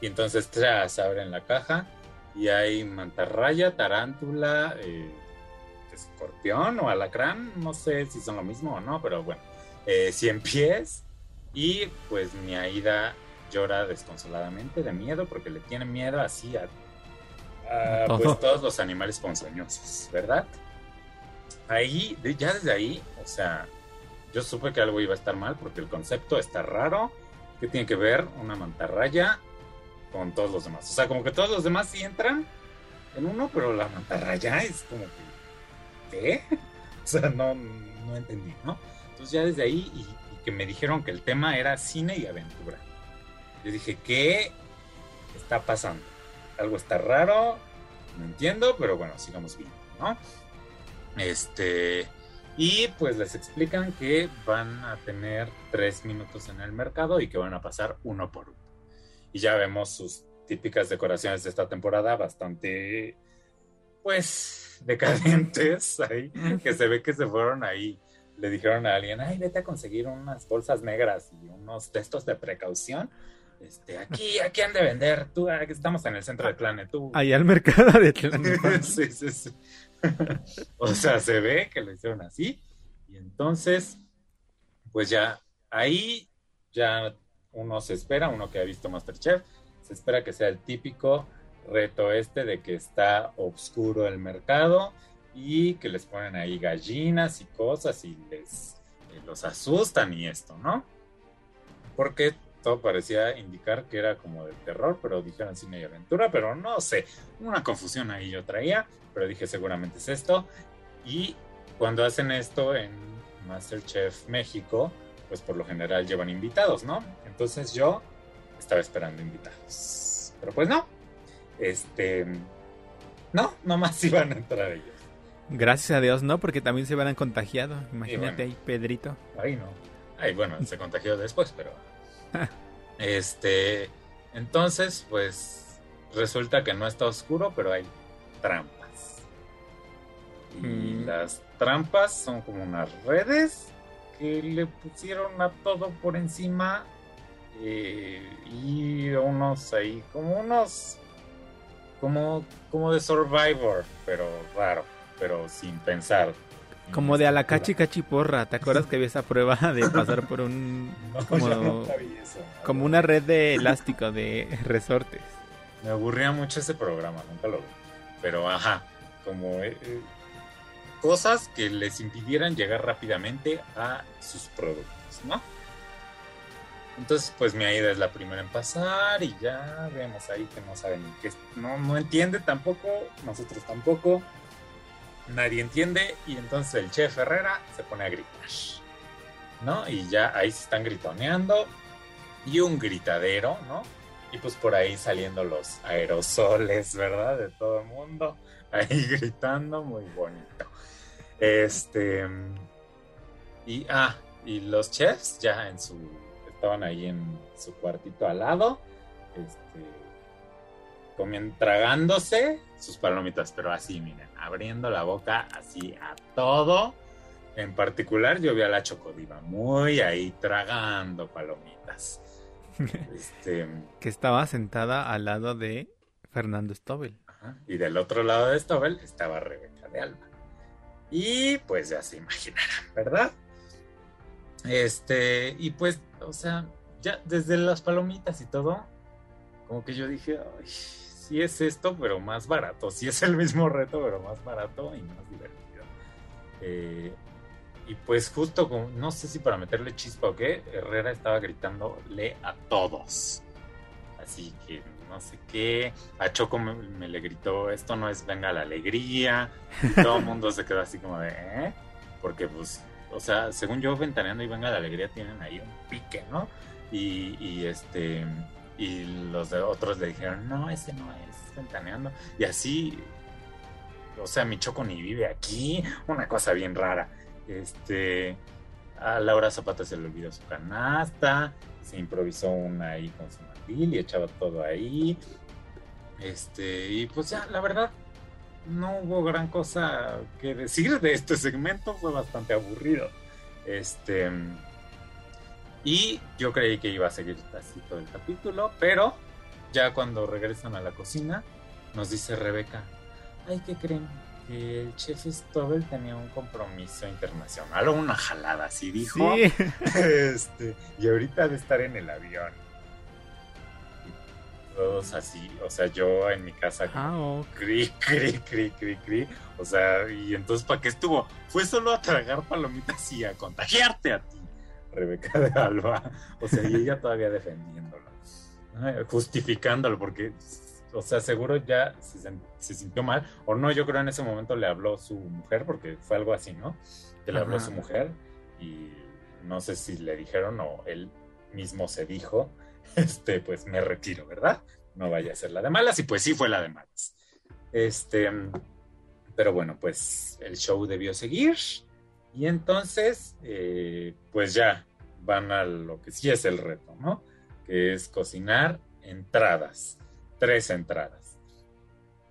Y entonces tras abren la caja y hay mantarraya, tarántula, eh, escorpión o alacrán, no sé si son lo mismo o no, pero bueno, eh, 100 pies, y pues mi Aida llora desconsoladamente de miedo porque le tiene miedo así a, pues todos los animales ponzoñosos, ¿verdad? Ahí, ya desde ahí, o sea, yo supe que algo iba a estar mal porque el concepto está raro. ¿Qué tiene que ver una mantarraya con todos los demás? O sea, como que todos los demás sí entran en uno, pero la mantarraya es como que, ¿qué? *laughs* O sea, no, no entendí, ¿no? Entonces ya desde ahí, y que me dijeron que el tema era cine y aventura. Yo dije, ¿qué está pasando? Algo está raro, no entiendo, pero bueno, sigamos viendo, ¿no? Este, y pues les explican que van a tener tres minutos en el mercado y que van a pasar uno por uno. Y ya vemos sus típicas decoraciones de esta temporada bastante, pues, decadentes *laughs* ahí, que se ve que se fueron ahí le dijeron a alguien, ay, vete a conseguir unas bolsas negras y unos textos de precaución. Este, aquí, aquí han de vender, tú, estamos en el centro de Tlane, tú. Ahí al mercado de *laughs* Tlane. sí, sí, sí. *laughs* o sea, se ve que lo hicieron así. Y entonces, pues ya, ahí ya uno se espera, uno que ha visto Masterchef, se espera que sea el típico reto este de que está oscuro el mercado y que les ponen ahí gallinas y cosas y les eh, los asustan y esto, ¿no? Porque todo parecía indicar que era como de terror, pero dijeron cine y aventura, pero no sé, una confusión ahí yo traía, pero dije seguramente es esto. Y cuando hacen esto en Masterchef México, pues por lo general llevan invitados, ¿no? Entonces yo estaba esperando invitados. Pero pues no. Este. No, nomás *laughs* iban a entrar ellos. Gracias a Dios, no, porque también se hubieran contagiado. Imagínate ahí, Pedrito. Ahí no. Ahí, bueno, se contagió después, pero. *laughs* este. Entonces, pues. Resulta que no está oscuro, pero hay trampas. Y mm. las trampas son como unas redes que le pusieron a todo por encima. Eh, y unos ahí, como unos. Como, como de Survivor, pero raro pero sin pensar. Como de a la cachi cachiporra, ¿te acuerdas que había esa prueba de pasar por un... *laughs* como, como una red de elástico de resortes? Me aburría mucho ese programa, nunca lo vi. Pero ajá, como eh, eh, cosas que les impidieran llegar rápidamente a sus productos, ¿no? Entonces, pues mi Aida es la primera en pasar y ya vemos ahí que no saben qué, no, no entiende tampoco, nosotros tampoco nadie entiende y entonces el chef Herrera se pone a gritar. ¿no? Y ya ahí se están gritoneando y un gritadero, ¿no? Y pues por ahí saliendo los aerosoles, ¿verdad? De todo el mundo, ahí *laughs* gritando, muy bonito. Este. Y, ah, y los chefs ya en su. Estaban ahí en su cuartito al lado. Comiendo, tragándose sus palomitas, pero así, miren, abriendo la boca así a todo. En particular, yo vi a la Chocodiva muy ahí tragando palomitas. *laughs* Este, que estaba sentada al lado de Fernando Stobel. Y del otro lado de Stobel estaba Rebeca de Alba. Y pues ya se imaginarán, ¿verdad? Este, y pues, o sea, ya desde las palomitas y todo, como que yo dije, ay, sí es esto, pero más barato. Sí es el mismo reto, pero más barato y más divertido. Eh, y pues justo, con, no sé si para meterle chispa o qué, Herrera estaba gritándole a todos. Así que no sé qué. A Choco me, le gritó, esto no es venga la alegría. Todo el mundo se quedó así como de, ¿eh? Porque pues, o sea, según yo, Ventaneando y Venga la Alegría tienen ahí un pique, ¿no? Y, y este, y los de otros le dijeron, no, ese no es Ventaneando. Y así, o sea, mi ni vive aquí, una cosa bien rara. Este, a Laura Zapata se le olvidó su canasta, se improvisó una ahí con su mandil y echaba todo ahí. Este, y pues ya, la verdad, no hubo gran cosa que decir de este segmento, fue bastante aburrido. Este, y yo creí que iba a seguir así todo el capítulo, pero ya cuando regresan a la cocina, nos dice Rebeca, ay, ¿qué creen? que el chef Stobel tenía un compromiso internacional o una jalada, así dijo. *laughs* Este, y ahorita de estar en el avión. todos así, o sea, yo en mi casa, ah, cri, cri, cri, cri, cri. O sea, y entonces, ¿para qué estuvo? Fue solo a tragar palomitas y a contagiarte a ti, Rebeca de Alba. O sea, y ella todavía defendiéndolo, justificándolo, porque o sea, seguro ya se, sintió mal, o no, yo creo en ese momento le habló su mujer, porque fue algo así, ¿no? Que le habló su mujer y no sé si le dijeron o él mismo se dijo, *laughs* este, pues me retiro, ¿verdad? No vaya a ser la de malas, y pues sí fue la de malas. Este, pero bueno, pues el show debió seguir, y entonces, eh, pues ya van a lo que sí es el reto, ¿no? Que es cocinar entradas tres entradas.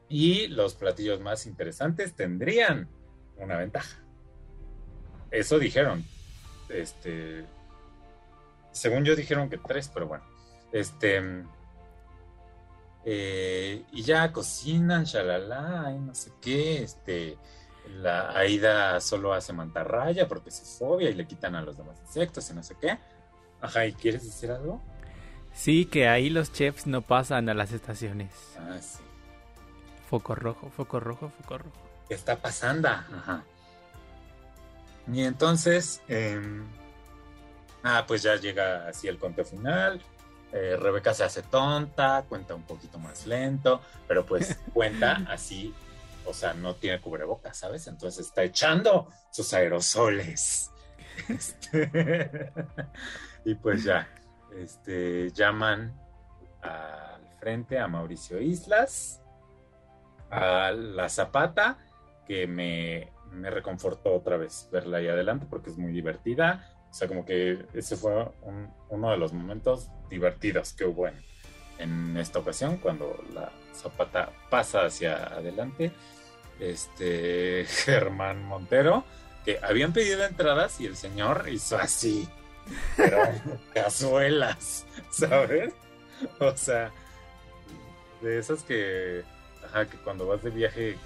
Y los platillos más interesantes tendrían una ventaja. Eso dijeron. Este. Según yo dijeron que tres, pero bueno. Este. Eh, y ya cocinan, shalala, y no sé qué. Este. La Aida solo hace mantarraya porque es fobia y le quitan a los demás insectos y no sé qué. Ajá, ¿y quieres decir algo? Sí, que ahí los chefs no pasan a las estaciones. Ah, sí. Foco rojo, foco rojo, foco rojo. ¿Qué está pasando? Ajá. Y entonces, em, ah, pues ya llega así el conteo final. Eh, Rebeca se hace tonta, cuenta un poquito más lento, pero pues *laughs* cuenta así, o sea, no tiene cubrebocas, ¿sabes? Entonces está echando sus aerosoles. *laughs* Este, *laughs* y pues ya, este, llaman al frente a Mauricio Islas, a la Zapata, que me, reconfortó otra vez verla ahí adelante porque es muy divertida. O sea, como que ese fue uno de los momentos divertidos que hubo en, en esta ocasión, cuando la Zapata pasa hacia adelante. Este *laughs* Germán Montero, que habían pedido entradas y el señor hizo así pero *laughs* cazuelas, ¿sabes? O sea, de esas que, ajá, que cuando vas de viaje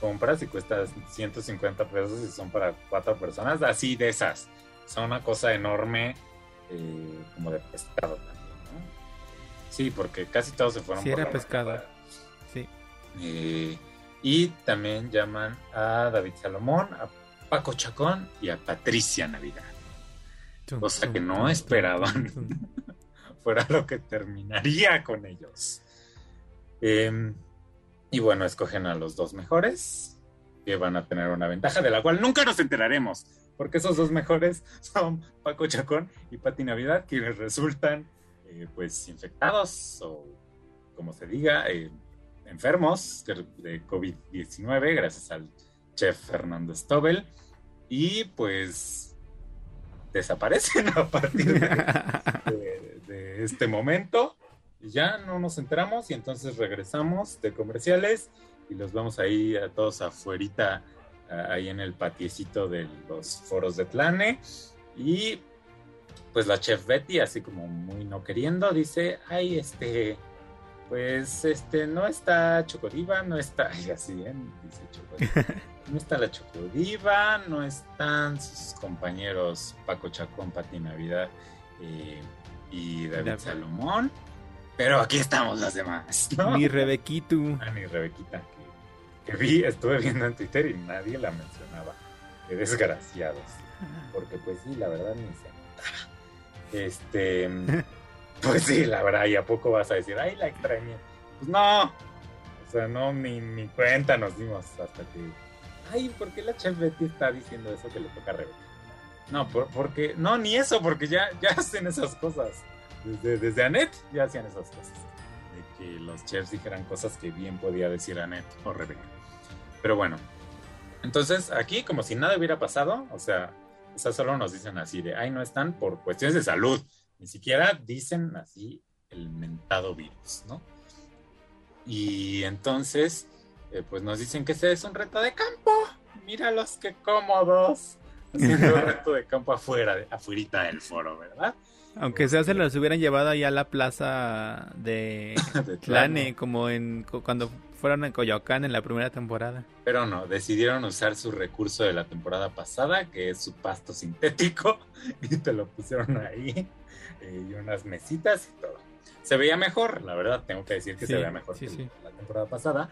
compras y cuestas 150 pesos y son para cuatro personas, así de esas. Son una cosa enorme, eh, como de pescado también, ¿no? Sí, porque casi todos se fueron. Sí, era pescado. Eh, y también llaman a David Salomón, a Paco Chacón y a Patricia Navidad cosa que no esperaban *laughs* fuera lo que terminaría con ellos. Em, y bueno, escogen a los dos mejores, que van a tener una ventaja de la cual nunca nos enteraremos, porque esos dos mejores *laughs* son Paco Chacón y Pati Navidad, quienes resultan eh, pues infectados o como se diga, eh, enfermos de COVID-19 gracias al chef Fernando Stobel y pues desaparecen *laughs* a partir de, este momento. Ya no nos enteramos y entonces regresamos de comerciales y los vamos ahí a todos afuerita ahí en el patiecito de los foros de Tlane. Y pues la chef Betty así como muy no queriendo dice ay este pues este no está Chocodiva, no está, *laughs* así bien, dice Chocodiva. *laughs* No está la Chocodiva, no están sus compañeros Paco Chacón, Pati Navidad eh, y David Salomón. Pero aquí estamos las demás, *laughs* ¿no? Ni Rebequitu. Ah, ni Rebequita, que, vi, estuve viendo en Twitter y nadie la mencionaba. Qué desgraciados. Porque pues sí, la verdad ni se Este. Pues sí, la verdad, ¿y a poco vas a decir, ay, la extrañé? Pues no, o sea, no, ni, ni cuenta nos dimos hasta que, ay, ¿por qué la chef Betty está diciendo eso que le toca a Rebeca? No, porque, no, ni eso, porque ya, ya *laughs* hacen esas cosas. Desde, desde Annette ya hacían esas cosas. De que los chefs dijeran cosas que bien podía decir Annette o Rebeca. Pero bueno, entonces aquí como si nada hubiera pasado, o sea, o solo nos dicen así de, ay, no están por cuestiones de salud. Ni siquiera dicen así el mentado virus, ¿no? Y entonces, eh, pues nos dicen que ese es un reto de campo. Míralos qué cómodos. *laughs* Haciendo un reto de campo afuera, afuera del foro, ¿verdad? Aunque sea se los hubieran llevado allá a la plaza de, *laughs* de como en cuando fueron a Coyoacán en la primera temporada. Pero no, decidieron usar su recurso de la temporada pasada, que es su pasto sintético, *laughs* y te lo pusieron ahí. Eh, y unas mesitas y todo. Se veía mejor, la verdad, tengo que decir que se veía mejor que la temporada pasada,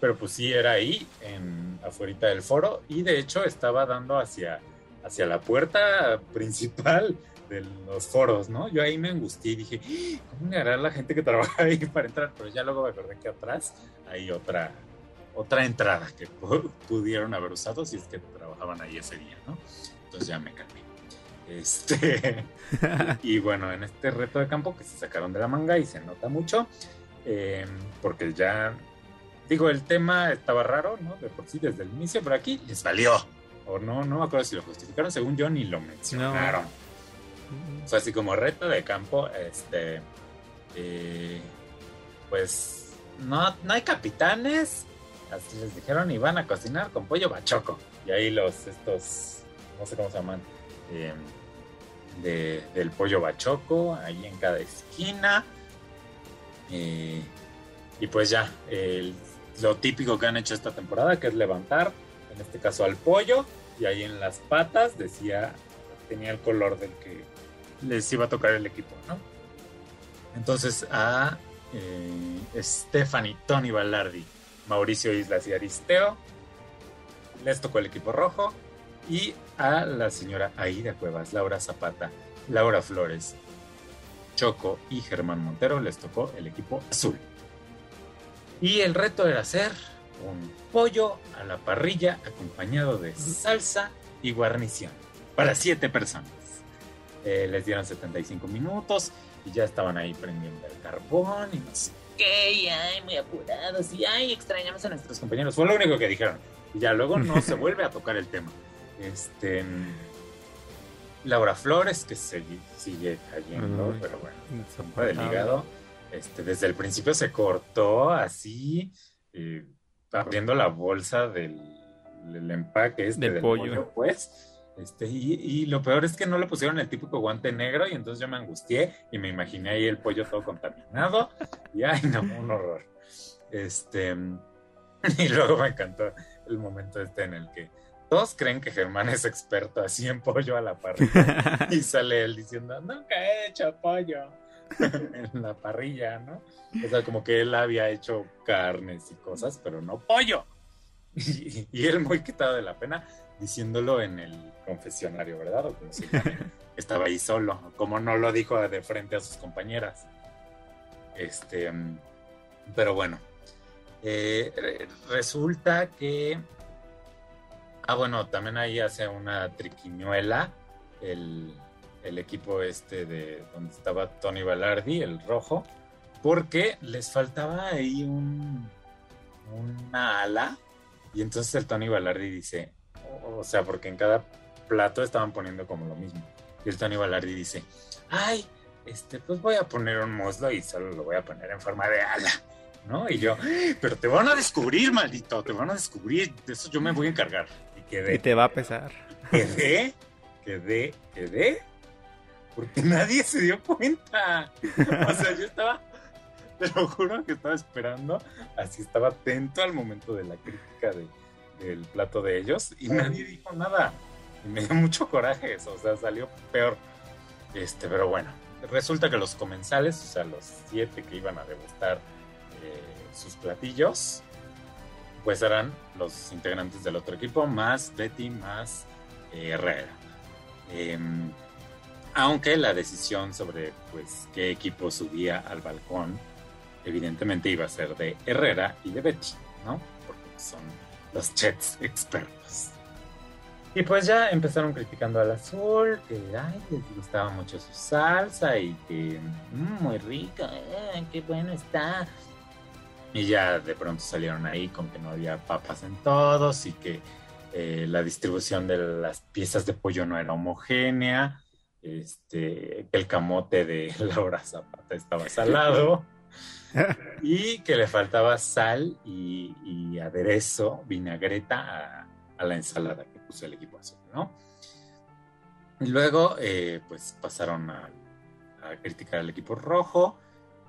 pero pues sí era ahí, en afuera del foro, y de hecho estaba dando hacia, hacia la puerta *laughs* principal de los foros, ¿no? Yo ahí me angustié y dije, ¡Ah! ¿cómo le hará la gente que *laughs* trabaja ahí para entrar? Pero ya luego me acordé que atrás hay otra, otra entrada que pudieron haber usado si es que trabajaban ahí ese día, ¿no? Entonces ya me cambié. Este, *laughs* y bueno, en este reto de campo que se sacaron de la manga y se nota mucho, eh, porque ya, digo, el tema estaba raro, ¿no? De por sí desde el inicio, pero aquí les valió. O no, no me acuerdo si lo justificaron, según yo ni lo mencionaron. O sea, así como reto de campo, este, eh, pues no, no hay capitanes, así les dijeron, y van a cocinar con pollo bachoco. Y ahí los, estos, no sé cómo se llaman, eh, del pollo bachoco, ahí en cada esquina. Eh, y pues ya, lo típico que han hecho esta temporada, que es levantar, en este caso al pollo, y ahí en las patas decía, tenía el color del que les iba a tocar el equipo, ¿no? Entonces a eh, Stephanie, Tony Ballardi, Mauricio Islas y Aristeo les tocó el equipo rojo y a la señora Aida Cuevas, Laura Zapata, Laura Flores, Choco y Germán Montero les tocó el equipo azul. Y el reto era hacer un pollo a la parrilla acompañado de salsa y guarnición para siete personas. Eh, les dieron 75 minutos y ya estaban ahí prendiendo el carbón y no sé qué, y ay, muy apurados y ay, extrañamos a nuestros compañeros. Fue lo único que dijeron. Y ya luego no *laughs* se vuelve a tocar el tema. Este. Laura Flores, que sigue, sigue cayendo, pero bueno, fue del hígado. Este, desde el principio se cortó así, eh, abriendo la bolsa del, empaque este del, pollo. pues. Este, y, lo peor es que no le pusieron el típico guante negro y entonces yo me angustié y me imaginé ahí el pollo todo contaminado y ay no, un horror. Este, *laughs* y luego me encantó el momento este en el que todos creen que Germán es experto así en pollo a la parrilla. *laughs* y sale él diciendo, nunca he hecho pollo *laughs* en la parrilla, ¿no? O sea, como que él había hecho carnes y cosas, pero no pollo. *laughs* Y, él muy quitado de la pena diciéndolo en el confesionario, ¿verdad? O como si estaba ahí solo, como no lo dijo de frente a sus compañeras. Este, pero bueno, eh, resulta que Ah, bueno, también ahí hace una triquiñuela el, el equipo este de donde estaba Tony Balardi, el rojo, porque les faltaba ahí un, una ala. Y entonces el Tony Balardi dice, o sea, porque en cada plato estaban poniendo como lo mismo. Y el Tony Balardi dice, ay, este, pues voy a poner un muslo y solo lo voy a poner en forma de ala. ¿No? Y yo, pero te van a descubrir, maldito, te van a descubrir, de eso yo me voy a encargar. Y quedé. Y te va a pesar. Quedé, quedé, quedé, porque nadie se dio cuenta. O sea, yo estaba, te lo juro que estaba esperando, así estaba atento al momento de la crítica de, del plato de ellos y nadie dijo nada. Y me dio mucho coraje eso, o sea, salió peor. Este, pero bueno, resulta que los comensales, o sea, los siete que iban a degustar eh, sus platillos, pues eran los integrantes del otro equipo, más Betty, más eh, Herrera. Em, aunque la decisión sobre pues qué equipo subía al balcón, evidentemente iba a ser de Herrera y de Betty, ¿no? Porque son los Jets expertos. Y pues ya empezaron criticando al azul, que ay, les gustaba mucho su salsa y que mm, muy rica, eh, qué bueno está. Y ya de pronto salieron ahí con que no había papas en todos y que eh, la distribución de las piezas de pollo no era homogénea, este, que el camote de *laughs* Laura Zapata estaba salado *laughs* y que le faltaba sal y, aderezo, vinagreta a, la ensalada que puso el equipo azul, ¿no? Y luego, eh, pues pasaron a, criticar al equipo rojo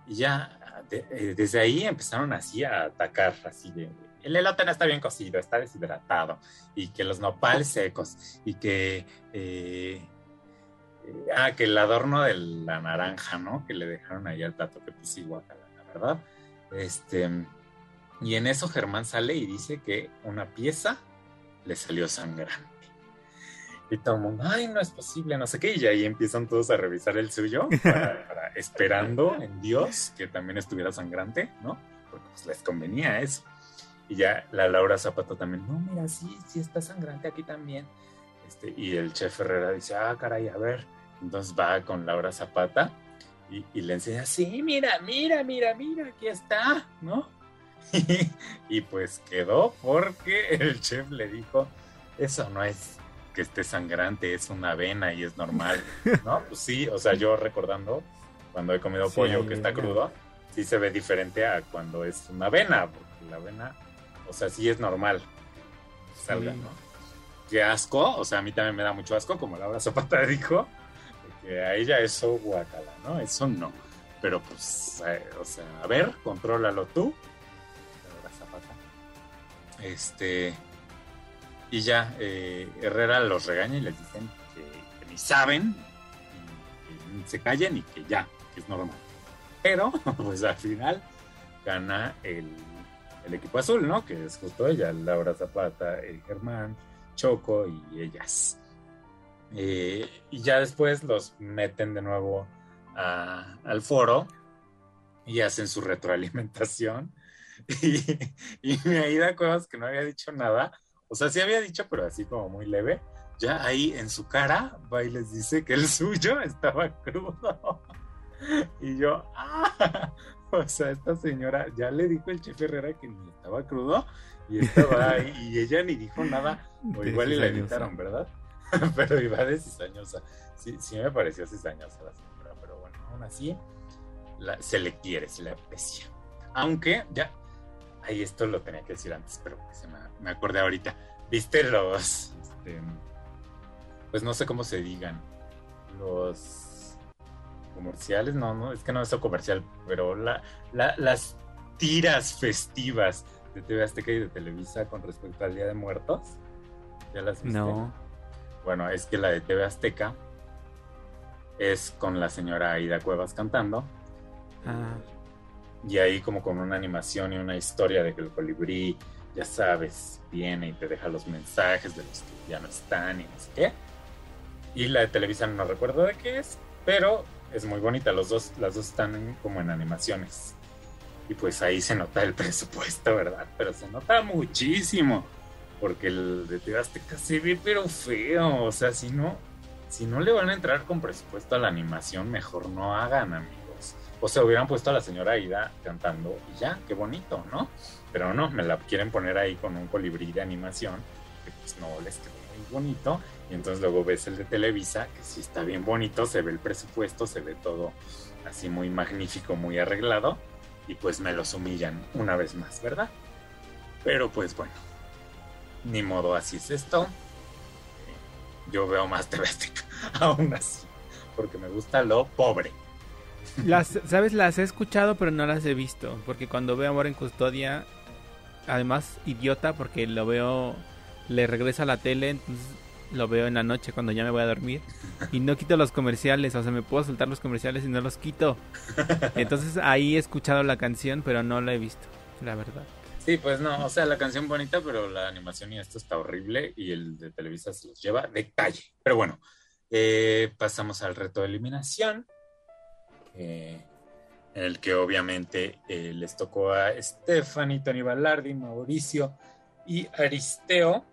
y ya eh, desde ahí empezaron así a atacar, así de, el elote no está bien cocido, está deshidratado y que los nopales *laughs* secos y que... Eh, ah, que el adorno de la naranja, ¿no? Que le dejaron ahí al plato, que pues igual ¿verdad? Este, y en eso Germán sale y dice que una pieza le salió sangrante. Y todo el mundo, ay, no es posible, no sé qué. Y ahí empiezan todos a revisar el suyo, *laughs* esperando en Dios que también estuviera sangrante, ¿no? Porque pues les convenía eso. Y ya la Laura Zapato también, no, mira, sí, sí está sangrante aquí también. Este, y el chef Herrera dice, ah, caray, a ver. Entonces va con Laura Zapata y, le enseña, sí, mira, mira, mira, mira, aquí está, ¿no? *laughs* Y, pues quedó porque el chef le dijo, eso no es que esté sangrante, es una avena y es normal, *laughs* ¿no? Pues sí, o sea, yo recordando cuando he comido pollo que está crudo, sí se ve diferente a cuando es una avena, porque la avena, o sea, sí es normal salga, ¿no? Qué asco, o sea, a mí también me da mucho asco, como Laura Zapata *laughs* dijo, a ella eso guacala, ¿no? Eso no. Pero pues, eh, o sea, a ver, contrólalo tú. Zapata. Este. Y ya, eh, Herrera los regaña y les dicen que, ni saben, que se callen y que ya, que es normal. Pero, *laughs* pues al final gana el, el equipo azul, ¿no? Que es justo ella, Laura Zapata, el Germán, Choco y ellas. Eh, y ya después los meten de nuevo al foro y hacen su retroalimentación. *laughs* Y, y Aida Cuevas, que no había dicho nada, o sea, sí había dicho, pero así como muy leve, ya ahí en su cara va y les dice que el *laughs* suyo estaba crudo. *laughs* Y yo, ah, *laughs* o sea, esta señora ya le dijo el chef Herrera que ni estaba crudo y estaba ahí y ella ni dijo nada, o igual y la invitaron, ¿verdad? pero iba de cizañosa. Sí, sí me pareció cizañosa la señora, pero bueno, aún así se le quiere, se le aprecia. Aunque ya, ahí esto lo tenía que decir antes, pero se me, acordé ahorita. ¿Viste los, este, pues no sé cómo se digan, los comerciales? No, no, es que no es comercial, pero la, las tiras festivas de TV Azteca y de Televisa con respecto al Día de Muertos. ¿Ya las viste? No. Bueno, es que la de TV Azteca es con la señora Aida Cuevas cantando. Ah. Y ahí como con una animación y una historia de que el colibrí, ya sabes, viene y te deja los mensajes de los que ya no están y no sé qué. Y la de Televisa no recuerdo de qué es, pero es muy bonita. Los dos, las dos están como en animaciones. Y pues ahí se nota el *laughs* presupuesto, ¿verdad? Pero se nota muchísimo. porque el de TV Azteca se ve pero feo, o sea, si no, si no le van a entrar con presupuesto a la animación, mejor no hagan, amigos. O sea, hubieran puesto a la señora Aida cantando y ya, qué bonito, ¿no? Pero no, me la quieren poner ahí con un colibrí de animación, que pues no les quedó muy bonito. Y entonces luego ves el de Televisa, que sí está bien bonito, se ve el presupuesto, se ve todo así muy magnífico, muy arreglado. Y pues me los humillan una vez más, ¿verdad? Pero pues bueno, ni modo, así es esto. Yo veo más TV *laughs* aún así, porque me gusta lo pobre. Las, ¿Sabes? Las he escuchado, pero no las he visto. Porque cuando veo Amor en Custodia, además, idiota, porque lo veo, le regreso a la tele, entonces lo veo en la noche cuando ya me voy a dormir. Y no quito los comerciales, o sea, me puedo soltar los comerciales y no los quito. Entonces ahí he escuchado la canción, pero no la he visto, la verdad. Sí, pues no, o sea, la canción bonita, pero la animación y esto está horrible y el de Televisa se los lleva de calle. Pero bueno, eh, pasamos al reto de eliminación, en el que obviamente eh, les tocó a Stephanie, Tony Ballardi, Mauricio y Aristeo.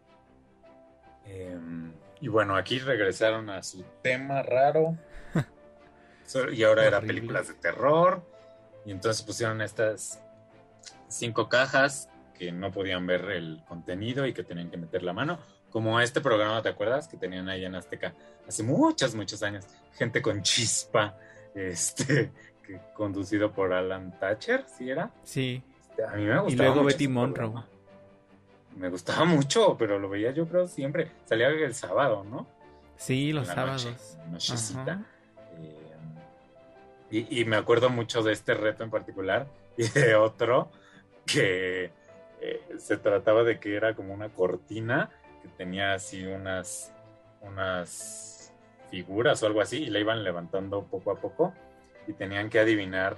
Em, y bueno, aquí regresaron a su tema raro. *laughs* y ahora era películas de terror. Y entonces pusieron estas cinco cajas que no podían ver el contenido y que tenían que meter la mano. Como este programa, ¿te acuerdas? Que tenían ahí en Azteca hace muchos, muchos años. Gente con chispa, este, *laughs* que, conducido por Alan Thatcher, ¿sí era? Sí. Este, a mí me gustaba. Y luego Betty Monroe. Me gustaba mucho, pero lo veía yo creo siempre. Salía el sábado, ¿no? Sí, los sábados. nochecita. Eh, y, y me acuerdo mucho de este reto en particular *laughs* y de otro que eh, se trataba de que era como una cortina que tenía así unas, unas figuras o algo así y la iban levantando poco a poco y tenían que adivinar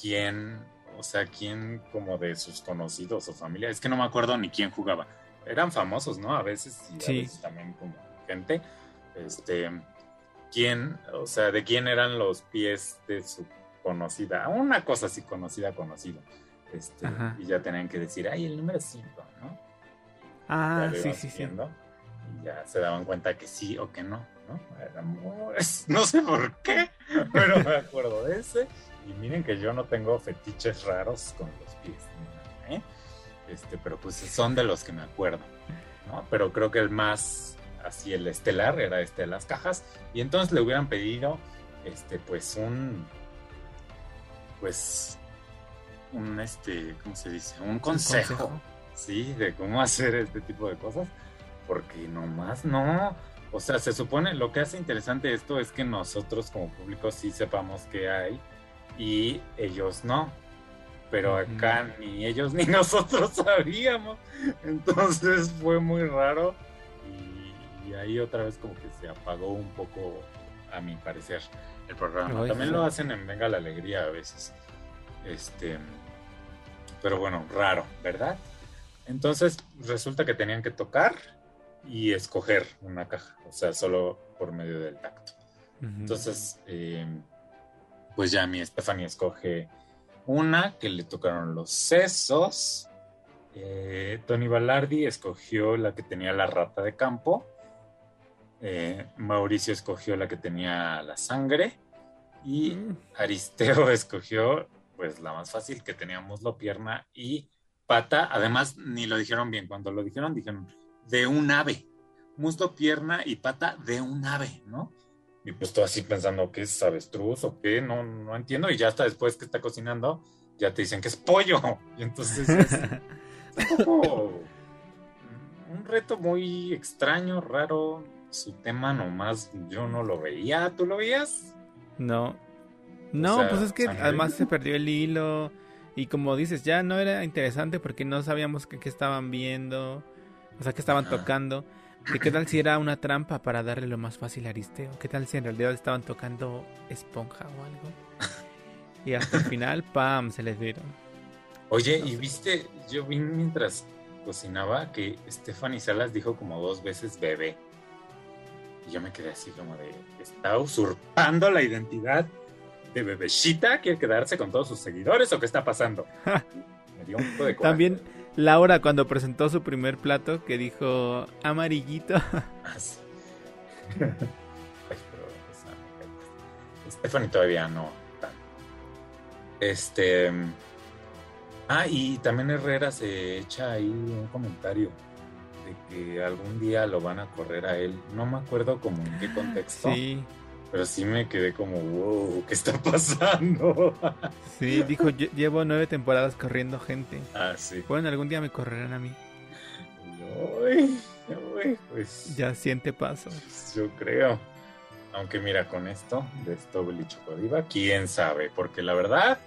quién, o sea, quién como de sus conocidos o familia, es que no me acuerdo ni quién jugaba. Eran famosos, ¿no? A veces y a veces también como gente. Este, quién, o sea, de quién eran los pies de su conocida, una cosa así conocida, conocida. Este, y ya tenían que decir, ay, el número 5, ¿no? Ah, sí, sí, sí. Y ya se daban cuenta que sí o que no, ¿no? *laughs* no sé por qué, pero me acuerdo de ese. Y miren que yo no tengo fetiches raros con los pies, ¿eh? Este, pero pues son de los que me acuerdo, ¿no? Pero creo que el más, así el estelar era este de las cajas. Y entonces le hubieran pedido, este, pues un, pues un, este, ¿cómo se dice? Un consejo, sí, de cómo *laughs* hacer este tipo de cosas, porque nomás no, o sea, se supone, lo que hace interesante esto es que nosotros como público sí sepamos qué hay y ellos no, pero acá ni ellos ni *laughs* nosotros sabíamos, entonces fue muy raro y, y ahí otra vez como que se apagó un poco, a mi parecer, el programa. También lo hacen en Venga la Alegría a veces. Este, pero bueno, raro, ¿verdad? Entonces resulta que tenían que tocar y escoger una caja, o sea, solo por medio del tacto. Entonces, eh, pues ya mi Stephanie escoge una que le tocaron los sesos. Eh, Tony Ballardi escogió la que tenía la rata de campo. Eh, Mauricio escogió la que tenía la sangre. Y mm. Aristeo *laughs* escogió pues la más fácil, que teníamos la pierna y pata. Además, ni lo dijeron bien. Cuando lo dijeron, dijeron de un ave. Muslo, pierna y pata de un ave, ¿no? Y pues estoy así pensando, ¿qué es avestruz o qué? No, no entiendo. Y ya hasta después que está cocinando, ya te dicen que es pollo. Y entonces es *laughs* un un reto muy extraño, raro. Su tema nomás yo no lo veía. ¿Tú lo veías? No, no, pues es que además se perdió el hilo. Y como dices, ya no era interesante porque no sabíamos qué, estaban viendo. O sea, qué estaban tocando. qué tal si era una trampa para darle lo más fácil a Aristeo? ¿Qué tal si en realidad estaban tocando esponja o algo? Y hasta el final, ¡pam! se les dieron. Oye, ¿y viste? Yo vi mientras cocinaba que Stephanie Salas dijo como dos veces bebé. Y yo me quedé así como de, está usurpando la identidad de Bebecita quiere quedarse con todos sus seguidores o qué está pasando. *laughs* Me dio un poco de También Laura cuando presentó su primer plato que dijo amarillito. *laughs* Ah, sí. Ay, pero, Stephanie todavía no. Este. Ah, y también Herrera se echa ahí un comentario de que algún día lo van a correr a él. No me acuerdo como en qué ah, contexto. Sí. Pero sí me quedé como, wow, ¿qué está pasando? *laughs* Sí, dijo, llevo nueve temporadas corriendo gente. Ah, sí. Bueno, algún día me correrán a mí. Uy, uy, pues. Ya siente paso. Yo creo. Aunque mira, con esto de Stobel y Chocodiva, quién sabe, porque la verdad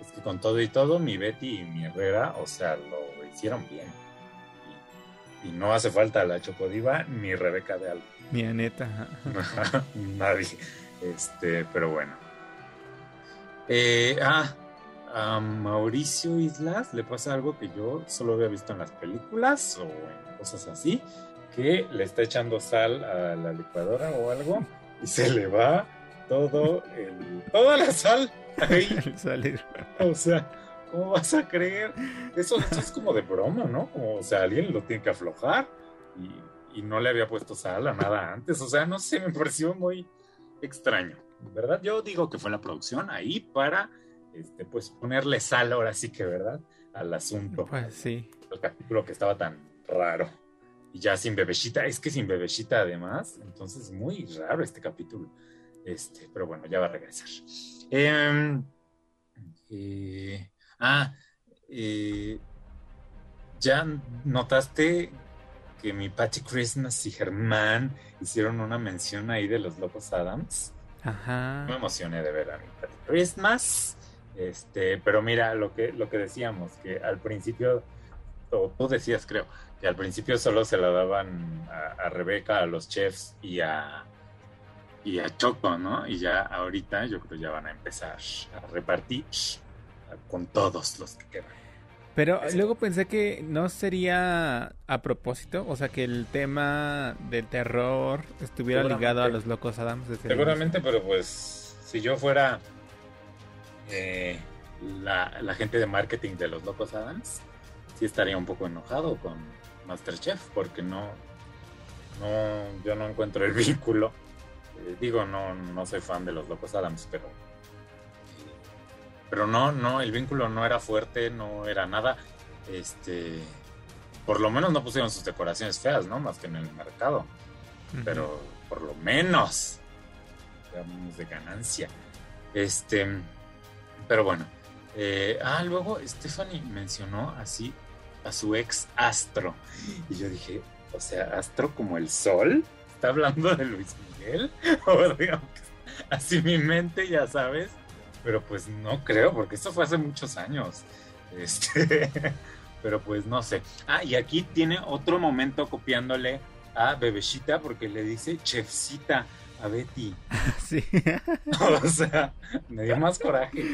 es que con todo y todo, mi Betty y mi Herrera, o sea, lo hicieron bien. Y, no hace falta la Chocodiva ni Rebeca de Alba. Ni Aneta. *laughs* Nadie. Este, pero bueno. Eh, ah, a Mauricio Islas le pasa algo que yo solo había visto en las películas o en cosas así, que le está echando sal a la licuadora o algo y se le va todo el, toda la sal ahí. *laughs* Salir. O sea, ¿cómo vas a creer? Eso, es como de broma, ¿no? o sea, alguien lo tiene que aflojar y, y, no le había puesto sal a nada antes. O sea, no sé, me pareció muy extraño, ¿verdad? Yo digo que fue la producción ahí para, este, pues, ponerle sal ahora sí que, ¿verdad? Al asunto. Pues sí. El capítulo que estaba tan raro. Y ya sin bebecita, es que sin bebecita además, entonces muy raro este capítulo. Este, pero bueno, ya va a regresar. Em, eh, ah, eh, ya notaste que mi Patty Christmas y Germán hicieron una mención ahí de los Locos Adams. Ajá. Me emocioné de ver a mi Patty Christmas. Este, pero mira lo que, lo que decíamos, que al principio, o tú decías, creo, que al principio solo se la daban a, a Rebeca, a los chefs y a y a Choco, ¿no? Y ya ahorita yo creo ya van a empezar a repartir con todos los que quedan. Pero luego pensé que no sería a propósito, o sea, que el tema del terror estuviera ligado a los locos Adams. Seguramente, pero pues si yo fuera eh, la, la, gente de marketing de los locos Adams, sí estaría un poco enojado con Masterchef, porque no, no, yo no encuentro el *laughs* vínculo eh, digo, no, no soy fan de los Locos Adams, pero. Pero no, no, el vínculo no era fuerte, no era nada. Este. Por lo menos no pusieron sus decoraciones feas, ¿no? Más que en el mercado. Pero por lo menos. Digamos de ganancia. Este. Pero bueno. Eh, ah, luego Stephanie mencionó así a su ex Astro. Y yo dije, o sea, Astro como el sol. Está hablando de Luis él, *laughs* o digamos, así mi mente, ya sabes, pero pues no creo, porque eso fue hace muchos años. Este, *laughs* pero pues no sé. Ah, y aquí tiene otro momento copiándole a Bebecita porque le dice chefcita a Betty. *laughs* Sí. *laughs* o sea, me dio más coraje.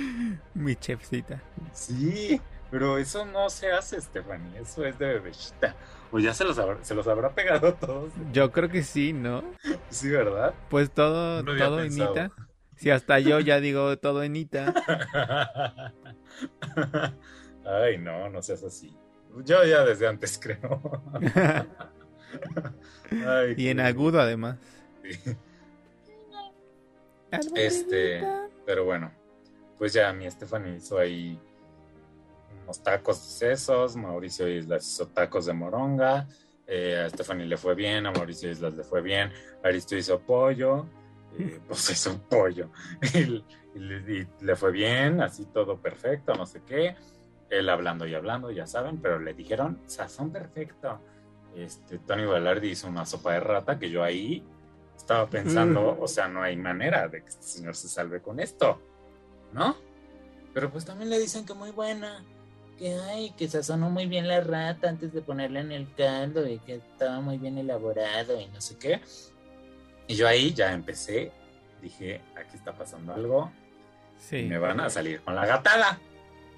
Mi chefcita. Sí, pero eso no se hace, Stephanie, eso es de Bebecita. Pues ya se los, habrá, se los habrá pegado a todos. Yo creo que sí, ¿no? Sí, ¿verdad? Pues todo, todo Enita. Si hasta yo ya digo todo Enita. *laughs* Ay, no, no seas así. Yo ya desde antes creo. *laughs* y en agudo además. Este, pero bueno, pues ya mi Stephanie hizo ahí tacos de sesos, Mauricio Islas hizo tacos de moronga, eh, a Stephanie le fue bien, a Mauricio Islas le fue bien, Aristo hizo pollo, eh, *laughs* pues hizo pollo, y, le fue bien, así todo perfecto, no sé qué, él hablando y hablando, ya saben, pero le dijeron, sazón perfecto. Este, Tony Balardi hizo una sopa de rata que yo ahí estaba pensando, mm. o sea, no hay manera de que este señor se salve con esto, ¿no? Pero pues también le dicen que muy buena que ay, que sazonó muy bien la rata antes de ponerla en el caldo y que estaba muy bien elaborado y no sé qué. Y yo ahí ya empecé, dije, aquí está pasando algo. Sí. me van a salir con la gatada,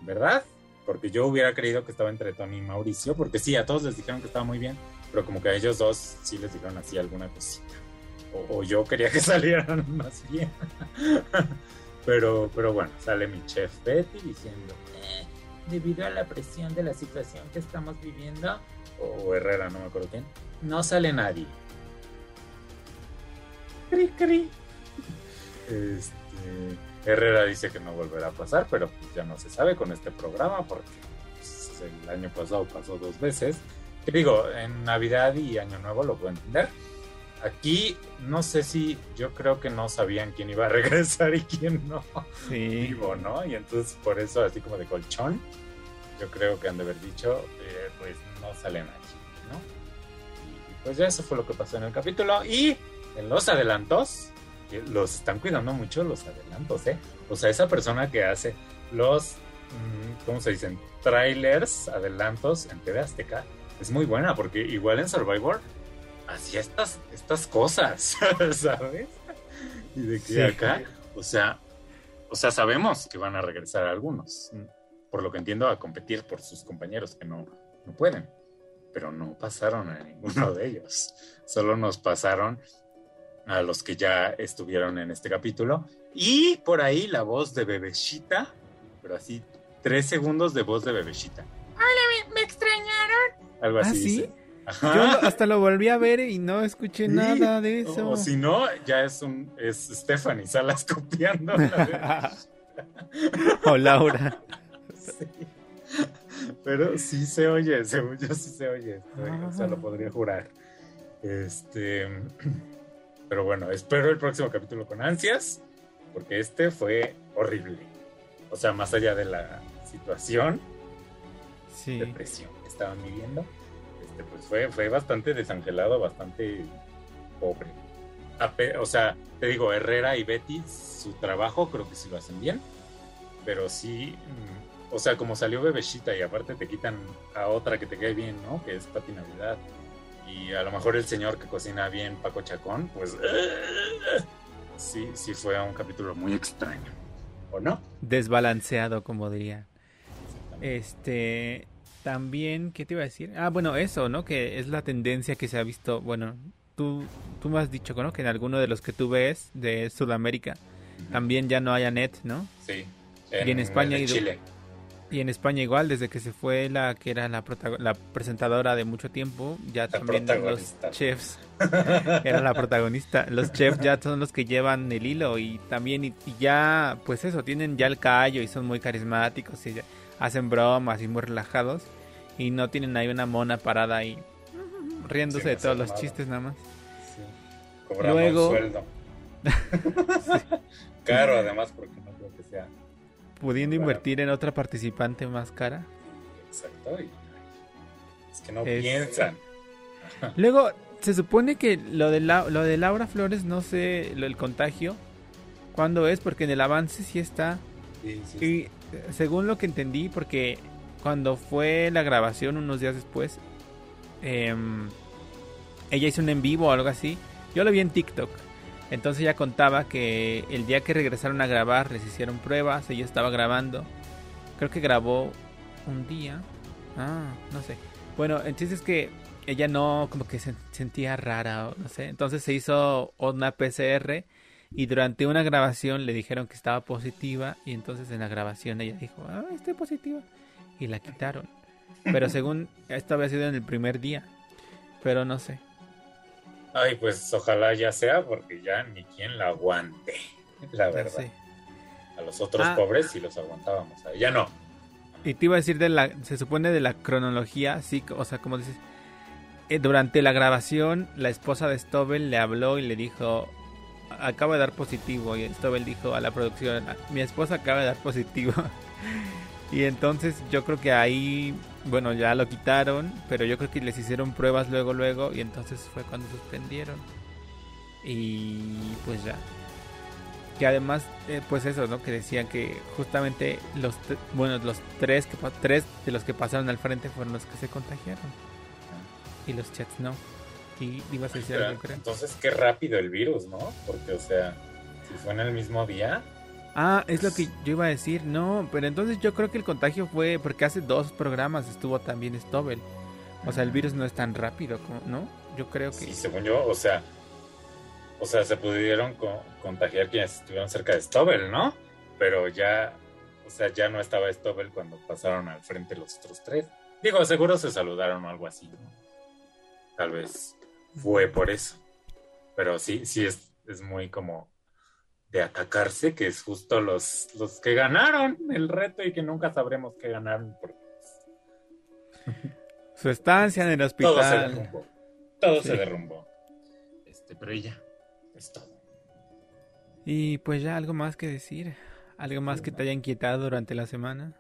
¿verdad? Porque yo hubiera creído que estaba entre Tony y Mauricio, porque sí, a todos les dijeron que estaba muy bien, pero como que a ellos dos sí les dijeron así alguna cosita. O, yo quería que *laughs* salieran más bien. *laughs* pero, pero bueno, sale mi chef Betty diciendo, debido a la presión de la situación que estamos viviendo. O Herrera, no me acuerdo quién. No sale nadie. Cri, cri. Este, Herrera dice que no volverá a pasar, pero pues ya no se sabe con este programa porque pues, el año pasado pasó dos veces. Que digo, en Navidad y Año Nuevo lo puedo entender. Aquí no sé si yo creo que no sabían quién iba a *laughs* regresar y quién no. Sí. Vivo, ¿no? Y entonces por eso así como de colchón, yo creo que han de haber dicho, eh, pues no salen aquí, ¿no? Y pues ya eso fue lo que pasó en el capítulo. Y en los adelantos, los están cuidando mucho los adelantos, ¿eh? O sea, esa persona que hace los, mm, ¿cómo se dicen? Trailers, adelantos en TV Azteca, es muy buena porque igual en Survivor hacía estas, estas cosas, *laughs* ¿sabes? Y de que acá, o sea, o sea, sabemos que van a regresar algunos, por lo que entiendo, a competir por sus compañeros que no, no pueden, pero no pasaron a ninguno *laughs* de ellos, solo nos pasaron a los que ya estuvieron en este capítulo. Y por ahí la voz de Bebecita, pero así, tres segundos de voz de Bebecita. Hola, me, extrañaron. Algo así. ¿Ah, sí? dice. Yo hasta lo volví a ver y no escuché Sí. nada de eso. O, o si no, ya es un es Stephanie Salas copiando. la *laughs* o Laura. Sí. Pero sí se oye, según yo sí se oye. estoy- o sea, lo podría jurar. Este. Pero bueno, espero el próximo capítulo con ansias, porque este fue horrible. O sea, más allá de la situación Sí. de presión que estaban viviendo, este, pues fue, fue bastante desangelado, bastante pobre. O sea, te digo, Herrera y Betty, su trabajo creo que sí lo hacen bien, pero sí, mm, o sea, como salió Bebecita y aparte te quitan a otra que te cae bien, ¿no? Que es Pati Navidad. Y a lo mejor el señor que cocina bien, Paco Chacón, pues sí, sí fue un capítulo muy extraño. ¿O no? Desbalanceado, como diría. Este. También, ¿qué te iba a decir? Ah, bueno, eso, ¿no? Que es la tendencia que se ha visto. Bueno, tú, tú me has dicho, ¿no? Que en alguno de los que tú ves de Sudamérica también ya no haya net, ¿no? Sí. Y en España y Chile. Y en España igual, desde que se fue la que era la, la presentadora de mucho tiempo, ya también los chefs *laughs* era la protagonista. Los chefs ya son los que llevan el hilo y también y, y ya, pues eso, tienen ya el callo y son muy carismáticos y ya hacen bromas y muy relajados y no tienen ahí una mona parada ahí riéndose Sí, de todos los chistes nada más. Sí. Cobramos Luego- sueldo. *laughs* Caro, además, porque Pudiendo invertir en otra participante más cara. exacto. y- es que no Es- piensan. *laughs* Luego, se supone que lo de, la, lo de Laura Flores, no sé, lo del contagio, ¿cuándo es? Porque en el avance sí está. Sí, sí, Y según lo que entendí, porque cuando fue la grabación unos días después, em, ella hizo un en vivo o algo así. Yo lo vi en TikTok. Entonces ella contaba que el día que regresaron a grabar les hicieron pruebas, ella estaba grabando. Creo que grabó un día. Ah, no sé. Bueno, entonces es que ella no como que se sentía rara no sé. Entonces se hizo una PCR y durante una grabación le dijeron que estaba positiva y entonces en la grabación ella dijo, ah, estoy positiva. Y la quitaron. Pero según esto había sido en el primer día. Pero no sé. Ay, pues ojalá ya sea, porque ya ni quien la aguante. La Ya verdad. A los otros Ah. pobres sí los aguantábamos. A ella no. Y te iba a decir de la, se supone de la cronología, sí, o sea, como dices, eh, durante la grabación la esposa de Stobel le habló y le dijo, acaba de dar positivo, y Stobel dijo a la producción, mi esposa acaba de dar positivo. *laughs* y entonces yo creo que ahí, bueno, ya lo quitaron, pero yo creo que les hicieron pruebas luego, luego, y entonces fue cuando suspendieron. Y pues ya. Que además, eh, pues eso, ¿no? Que decían que justamente los, bueno, los tres, que, tres de los que pasaron al frente fueron los que se contagiaron. Y los chats no. Y ibas a decir algo, creo. entonces, qué rápido el virus, ¿no? Porque, o sea, si fue en el mismo día, Ah, es lo que yo iba a decir. No, pero entonces yo creo que el contagio fue porque hace dos programas estuvo también Stobel. O sea, el virus no es tan rápido, como, ¿no? Yo creo que... sí, según yo, o sea, o sea, se pudieron co- contagiar quienes estuvieron cerca de Stobel, ¿no? Pero ya, o o sea, ya no estaba Stobel cuando pasaron al frente los otros tres. Digo, seguro se saludaron o algo así, ¿no? Tal vez fue por eso. Pero sí, sí es, es muy como de atacarse, que es justo los, los que ganaron el reto y que nunca sabremos qué ganaron. Porque... Su estancia en el hospital. Todo se derrumbó. Todo se derrumbó. Este, pero ya, es todo. Y pues ya algo más que decir. ¿Algo más que te haya inquietado durante la semana?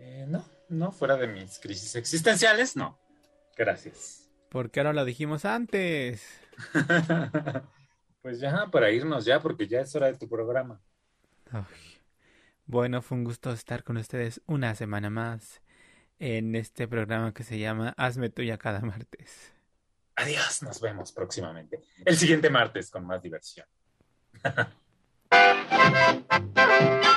Eh, no, no, fuera de mis crisis existenciales, no. Gracias. Porque ahora lo dijimos antes. *laughs* Pues ya, para irnos ya, porque ya es hora de tu programa. Bueno, fue un gusto estar con ustedes una semana más en este programa que se llama Hazme tuya cada martes. Adiós, nos vemos próximamente. El siguiente martes con más diversión. *laughs*